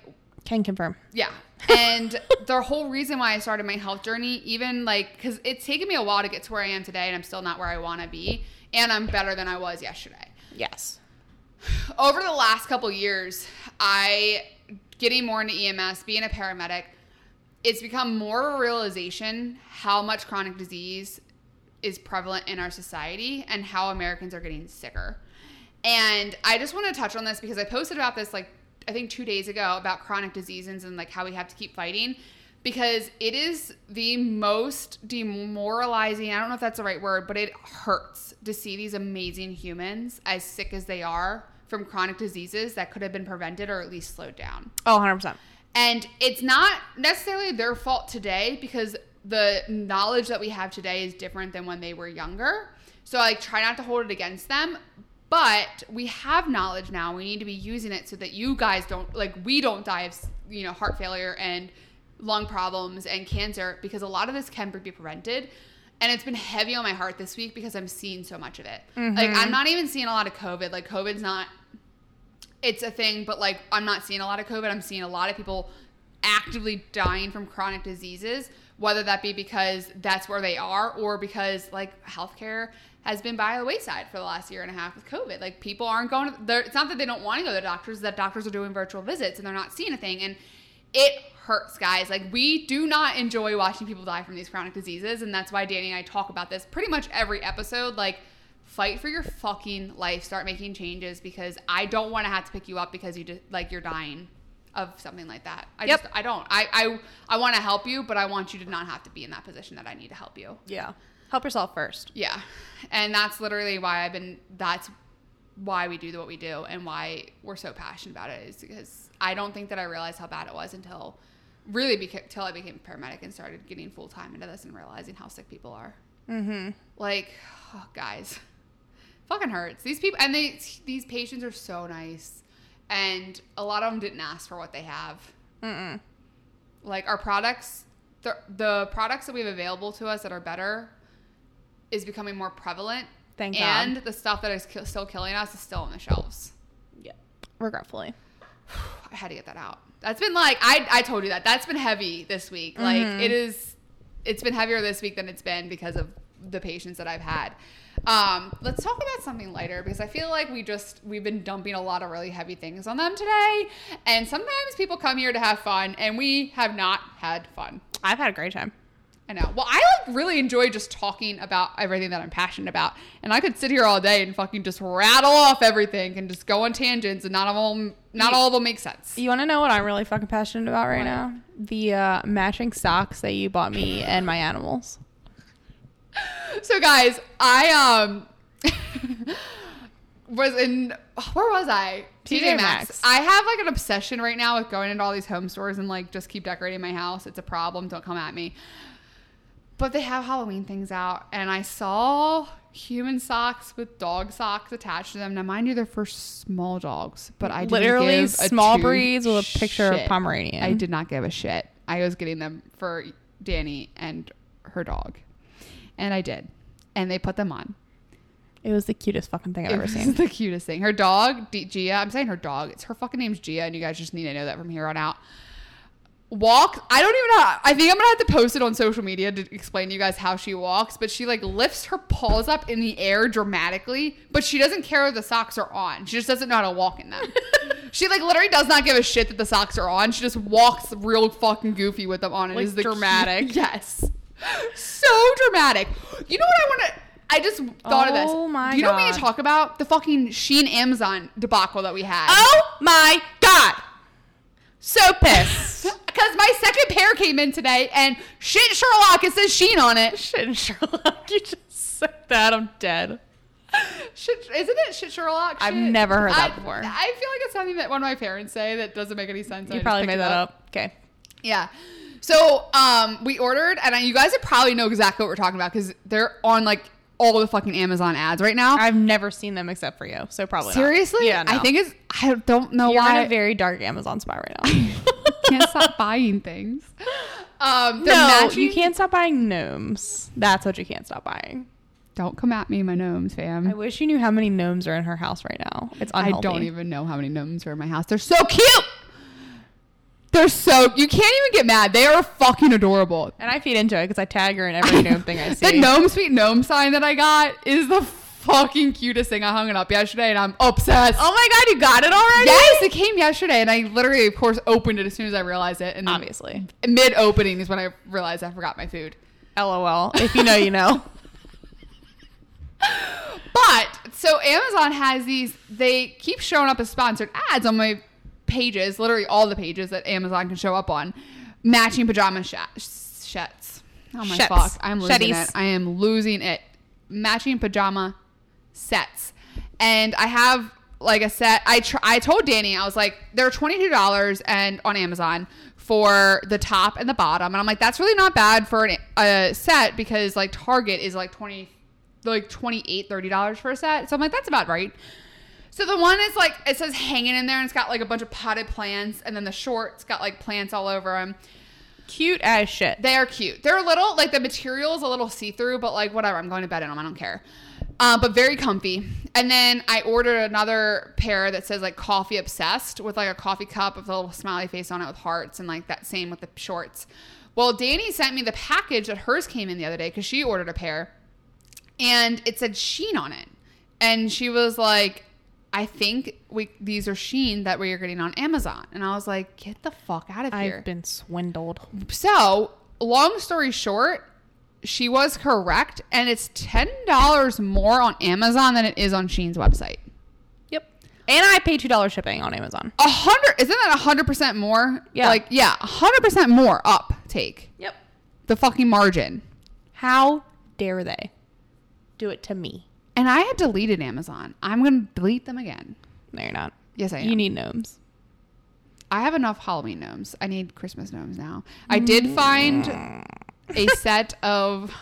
Speaker 1: Can confirm.
Speaker 2: yeah. And the whole reason why I started my health journey, even like, because it's taken me a while to get to where I am today, and I'm still not where I want to be, and I'm better than I was yesterday.
Speaker 1: Yes.
Speaker 2: Over the last couple years, I getting more into EMS, being a paramedic, it's become more of a realization how much chronic disease is prevalent in our society and how Americans are getting sicker. And I just want to touch on this because I posted about this like I think 2 days ago about chronic diseases and like how we have to keep fighting because it is the most demoralizing. I don't know if that's the right word, but it hurts to see these amazing humans as sick as they are from chronic diseases that could have been prevented or at least slowed down.
Speaker 1: Oh, 100%.
Speaker 2: And it's not necessarily their fault today because the knowledge that we have today is different than when they were younger. So I like, try not to hold it against them. But we have knowledge now. We need to be using it so that you guys don't like we don't die of you know heart failure and lung problems and cancer because a lot of this can be prevented. And it's been heavy on my heart this week because I'm seeing so much of it. Like I'm mm-hmm. not even seeing a lot of COVID. Like COVID's not it's a thing, but like I'm not seeing a lot of COVID. I'm seeing a lot of people actively dying from chronic diseases, whether that be because that's where they are or because like healthcare has been by the wayside for the last year and a half with COVID. Like people aren't going to, it's not that they don't want to go to the doctors, that doctors are doing virtual visits and they're not seeing a thing. And it hurts, guys. Like we do not enjoy watching people die from these chronic diseases. And that's why Danny and I talk about this pretty much every episode. Like, fight for your fucking life start making changes because i don't want to have to pick you up because you just like you're dying of something like that i
Speaker 1: Yep.
Speaker 2: just i don't i i, I want to help you but i want you to not have to be in that position that i need to help you
Speaker 1: Yeah. Help yourself first.
Speaker 2: yeah and that's literally why i've been that's why we do what we do and why we're so passionate about it is because i don't think that i realized how bad it was until really beca- until i became a paramedic and started getting full-time into this and realizing how sick people are
Speaker 1: Mm-hmm.
Speaker 2: like oh, guys fucking hurts these people and they these patients are so nice and a lot of them didn't ask for what they have
Speaker 1: Mm-mm.
Speaker 2: like our products the, the products that we have available to us that are better is becoming more prevalent
Speaker 1: Thank God.
Speaker 2: and the stuff that is ki- still killing us is still on the shelves
Speaker 1: Yeah. Regretfully.
Speaker 2: I had to get that out. That's been like I I told you that. That's been heavy this week. Like
Speaker 1: Mhm.
Speaker 2: it is it's been heavier this week than it's been because of the patients that I've had. Um, let's talk about something lighter because I feel like we just we've been dumping a lot of really heavy things on them today. And sometimes people come here to have fun and we have not had fun.
Speaker 1: I've had a great time.
Speaker 2: I know. Well, I like really enjoy just talking about everything that I'm passionate about, and I could sit here all day and fucking just rattle off everything and just go on tangents, and not all of them, not all of them make sense.
Speaker 1: You want to know what I'm really fucking passionate about right
Speaker 2: What?
Speaker 1: now? The uh, matching socks that you bought me and my animals.
Speaker 2: So, guys, I um was in where was I?
Speaker 1: TJ Maxx.
Speaker 2: I have like an obsession right now with going into all these home stores and like just keep decorating my house. It's a problem. Don't come at me. But they have Halloween things out, and I saw human socks with dog socks attached to them. Now, mind you, they're for small dogs, but I didn't
Speaker 1: Literally
Speaker 2: give a
Speaker 1: small breeds with a picture of. Pomeranian.
Speaker 2: I did not give a shit. I was getting them for Danny and her dog, and I did, and they put them on.
Speaker 1: It was the cutest fucking thing I've
Speaker 2: It
Speaker 1: ever seen.
Speaker 2: the cutest thing. Her dog, D- Gia. I'm saying her dog. It's her fucking name's Gia, and you guys just need to know that from here on out. Walk. I don't even know. I think I'm gonna have to post it on social media to explain to you guys how she walks. But she like lifts her paws up in the air dramatically, but she doesn't care if the socks are on. She just doesn't know how to walk in them. she like literally does not give a shit that the socks are on. She just walks real fucking goofy with them on. It
Speaker 1: Like,
Speaker 2: is the
Speaker 1: dramatic.
Speaker 2: yes. So dramatic. You know what I want to? I just thought of this.
Speaker 1: Oh my
Speaker 2: you know what we need to talk about? The fucking Shein Amazon debacle that we had.
Speaker 1: Oh my god! So pissed.
Speaker 2: Because my second pair came in today and shit Sherlock, it says Shein on it.
Speaker 1: Shit, Sherlock, you just said that. I'm dead.
Speaker 2: Shit, isn't it shit Sherlock?
Speaker 1: I've never heard that
Speaker 2: I-
Speaker 1: before.
Speaker 2: I feel like it's something that one of my parents say that doesn't make any sense. and I
Speaker 1: You probably made that up. Okay.
Speaker 2: Yeah. So um, we ordered, and I, you guys would probably know exactly what we're talking about because they're on like all the fucking Amazon ads right now.
Speaker 1: I've never seen them except for you, so probably not.
Speaker 2: Seriously?
Speaker 1: Yeah, no.
Speaker 2: I think it's. I don't know
Speaker 1: you're
Speaker 2: why.
Speaker 1: in a very dark Amazon spot right now.
Speaker 2: can't stop buying things. Um,
Speaker 1: no,
Speaker 2: matching-
Speaker 1: you can't stop buying gnomes. That's what you can't stop buying.
Speaker 2: Don't come at me, my gnomes, fam.
Speaker 1: I wish you knew how many gnomes are in her house right now. It's unhealthy.
Speaker 2: I don't even know how many gnomes are in my house. They're so cute. They're so you can't even get mad. They are fucking adorable.
Speaker 1: And I feed into it because I tag her in every gnome thing I see.
Speaker 2: The gnome sweet gnome sign that I got is the fucking cutest thing. I hung it up yesterday and I'm obsessed.
Speaker 1: Oh my god, you got it already?
Speaker 2: yes, it came yesterday and I literally, of course, opened it as soon as I realized it. And
Speaker 1: Obviously.
Speaker 2: mid opening is when I realized I forgot my food.
Speaker 1: LOL. If you know, you know.
Speaker 2: But so Amazon has these. They keep showing up as sponsored ads on my pages. Literally all the pages that Amazon can show up on. Matching pajama sh- shets. Oh my
Speaker 1: Shets.
Speaker 2: fuck! I'm losing
Speaker 1: Shetties.
Speaker 2: it. I am losing it. Matching pajama sets, and I have like a set. I tr- I told Danny I was like they're twenty two dollars and on Amazon for the top and the bottom, and I'm like that's really not bad for an, a set because like Target is like twenty like 28 30 dollars for a set so i'm like that's about right so the one is like it says hanging in there and it's got like a bunch of potted plants and then the shorts got like plants all over them
Speaker 1: Cute as shit.
Speaker 2: they are cute. They're a little like the material is a little see-through but like whatever i'm going to bed in them i don't care. Uh, but very comfy. And then i ordered another pair that says like coffee obsessed with like a coffee cup with a little smiley face on it with hearts and like that same with the shorts. Well danny sent me the package that hers came in the other day because she ordered a pair and it said Shein on it. And she was like, I think we these are Shein that we are getting on Amazon. And I was like, get the fuck out of here.
Speaker 1: I've been swindled.
Speaker 2: so, long story short, she was correct, and it's ten dollars more on Amazon than it is on Shein's website.
Speaker 1: Yep. And I pay two dollars shipping on Amazon.
Speaker 2: A hundred isn't that a hundred percent more?
Speaker 1: Yeah.
Speaker 2: Like, yeah, a hundred percent more up take.
Speaker 1: Yep.
Speaker 2: The fucking margin.
Speaker 1: How dare they do it to me?
Speaker 2: And I had deleted Amazon. I'm gonna delete them again.
Speaker 1: No, you're not.
Speaker 2: Yes, I am.
Speaker 1: You need gnomes.
Speaker 2: I have enough Halloween gnomes. I need Christmas gnomes now. I mm. did find a set of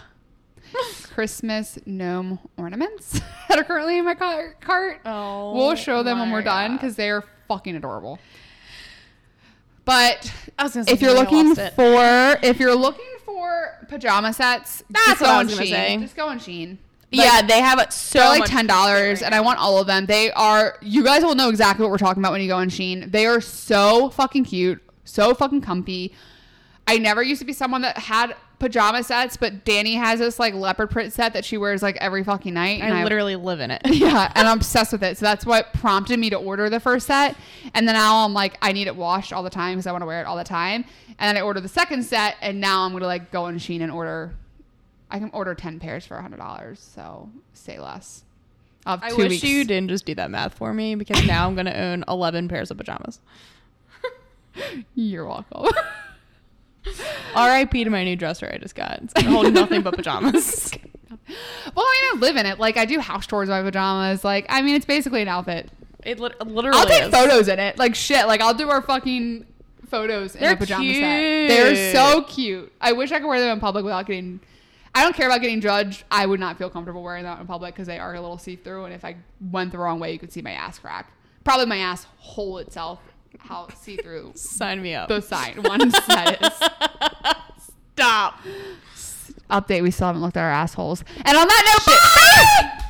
Speaker 2: Christmas gnome ornaments that are currently in my car- cart.
Speaker 1: Oh,
Speaker 2: we'll show them when we're done because they are fucking adorable. But
Speaker 1: I was say
Speaker 2: if you're looking
Speaker 1: it.
Speaker 2: for if you're looking for pajama sets,
Speaker 1: That's
Speaker 2: just
Speaker 1: what I was gonna
Speaker 2: Shein.
Speaker 1: say.
Speaker 2: Just go on Shein.
Speaker 1: Yeah, they have so
Speaker 2: They're like
Speaker 1: much
Speaker 2: ten dollars, and I want all of them. They are. You guys will know exactly what we're talking about when you go on Shein. They are so fucking cute, so fucking comfy. I never used to be someone that had pajama sets, but Danny has this like leopard print set that she wears like every fucking night.
Speaker 1: And I literally live in it.
Speaker 2: yeah, and I'm obsessed with it. So that's what prompted me to order the first set. And then now I'm like, I need it washed all the time because I want to wear it all the time. And then I ordered the second set, and now I'm gonna like go on Shein and order. I can order ten pairs for hundred dollars. So say less. Of
Speaker 1: I
Speaker 2: two
Speaker 1: wish
Speaker 2: weeks.
Speaker 1: you didn't just do that math for me because now I'm gonna own 11 pairs of pajamas.
Speaker 2: You're welcome.
Speaker 1: R.I.P. to my new dresser I just got. It's gonna hold nothing but pajamas.
Speaker 2: well, I mean, I live in it. Like I do house chores in my pajamas. Like I mean, it's basically an outfit.
Speaker 1: It lit- literally.
Speaker 2: I'll take
Speaker 1: is.
Speaker 2: photos in it. Like shit. Like I'll do our fucking photos in
Speaker 1: They're
Speaker 2: a pajama set. They're so cute. I wish I could wear them in public without getting. I don't care about getting judged. I would not feel comfortable wearing that in public because they are a little see through. And if I went the wrong way, you could see my ass crack. Probably my ass hole itself. How see through
Speaker 1: Sign me up.
Speaker 2: the side one set is.
Speaker 1: Stop.
Speaker 2: Update: We still haven't looked at our assholes. And on that note,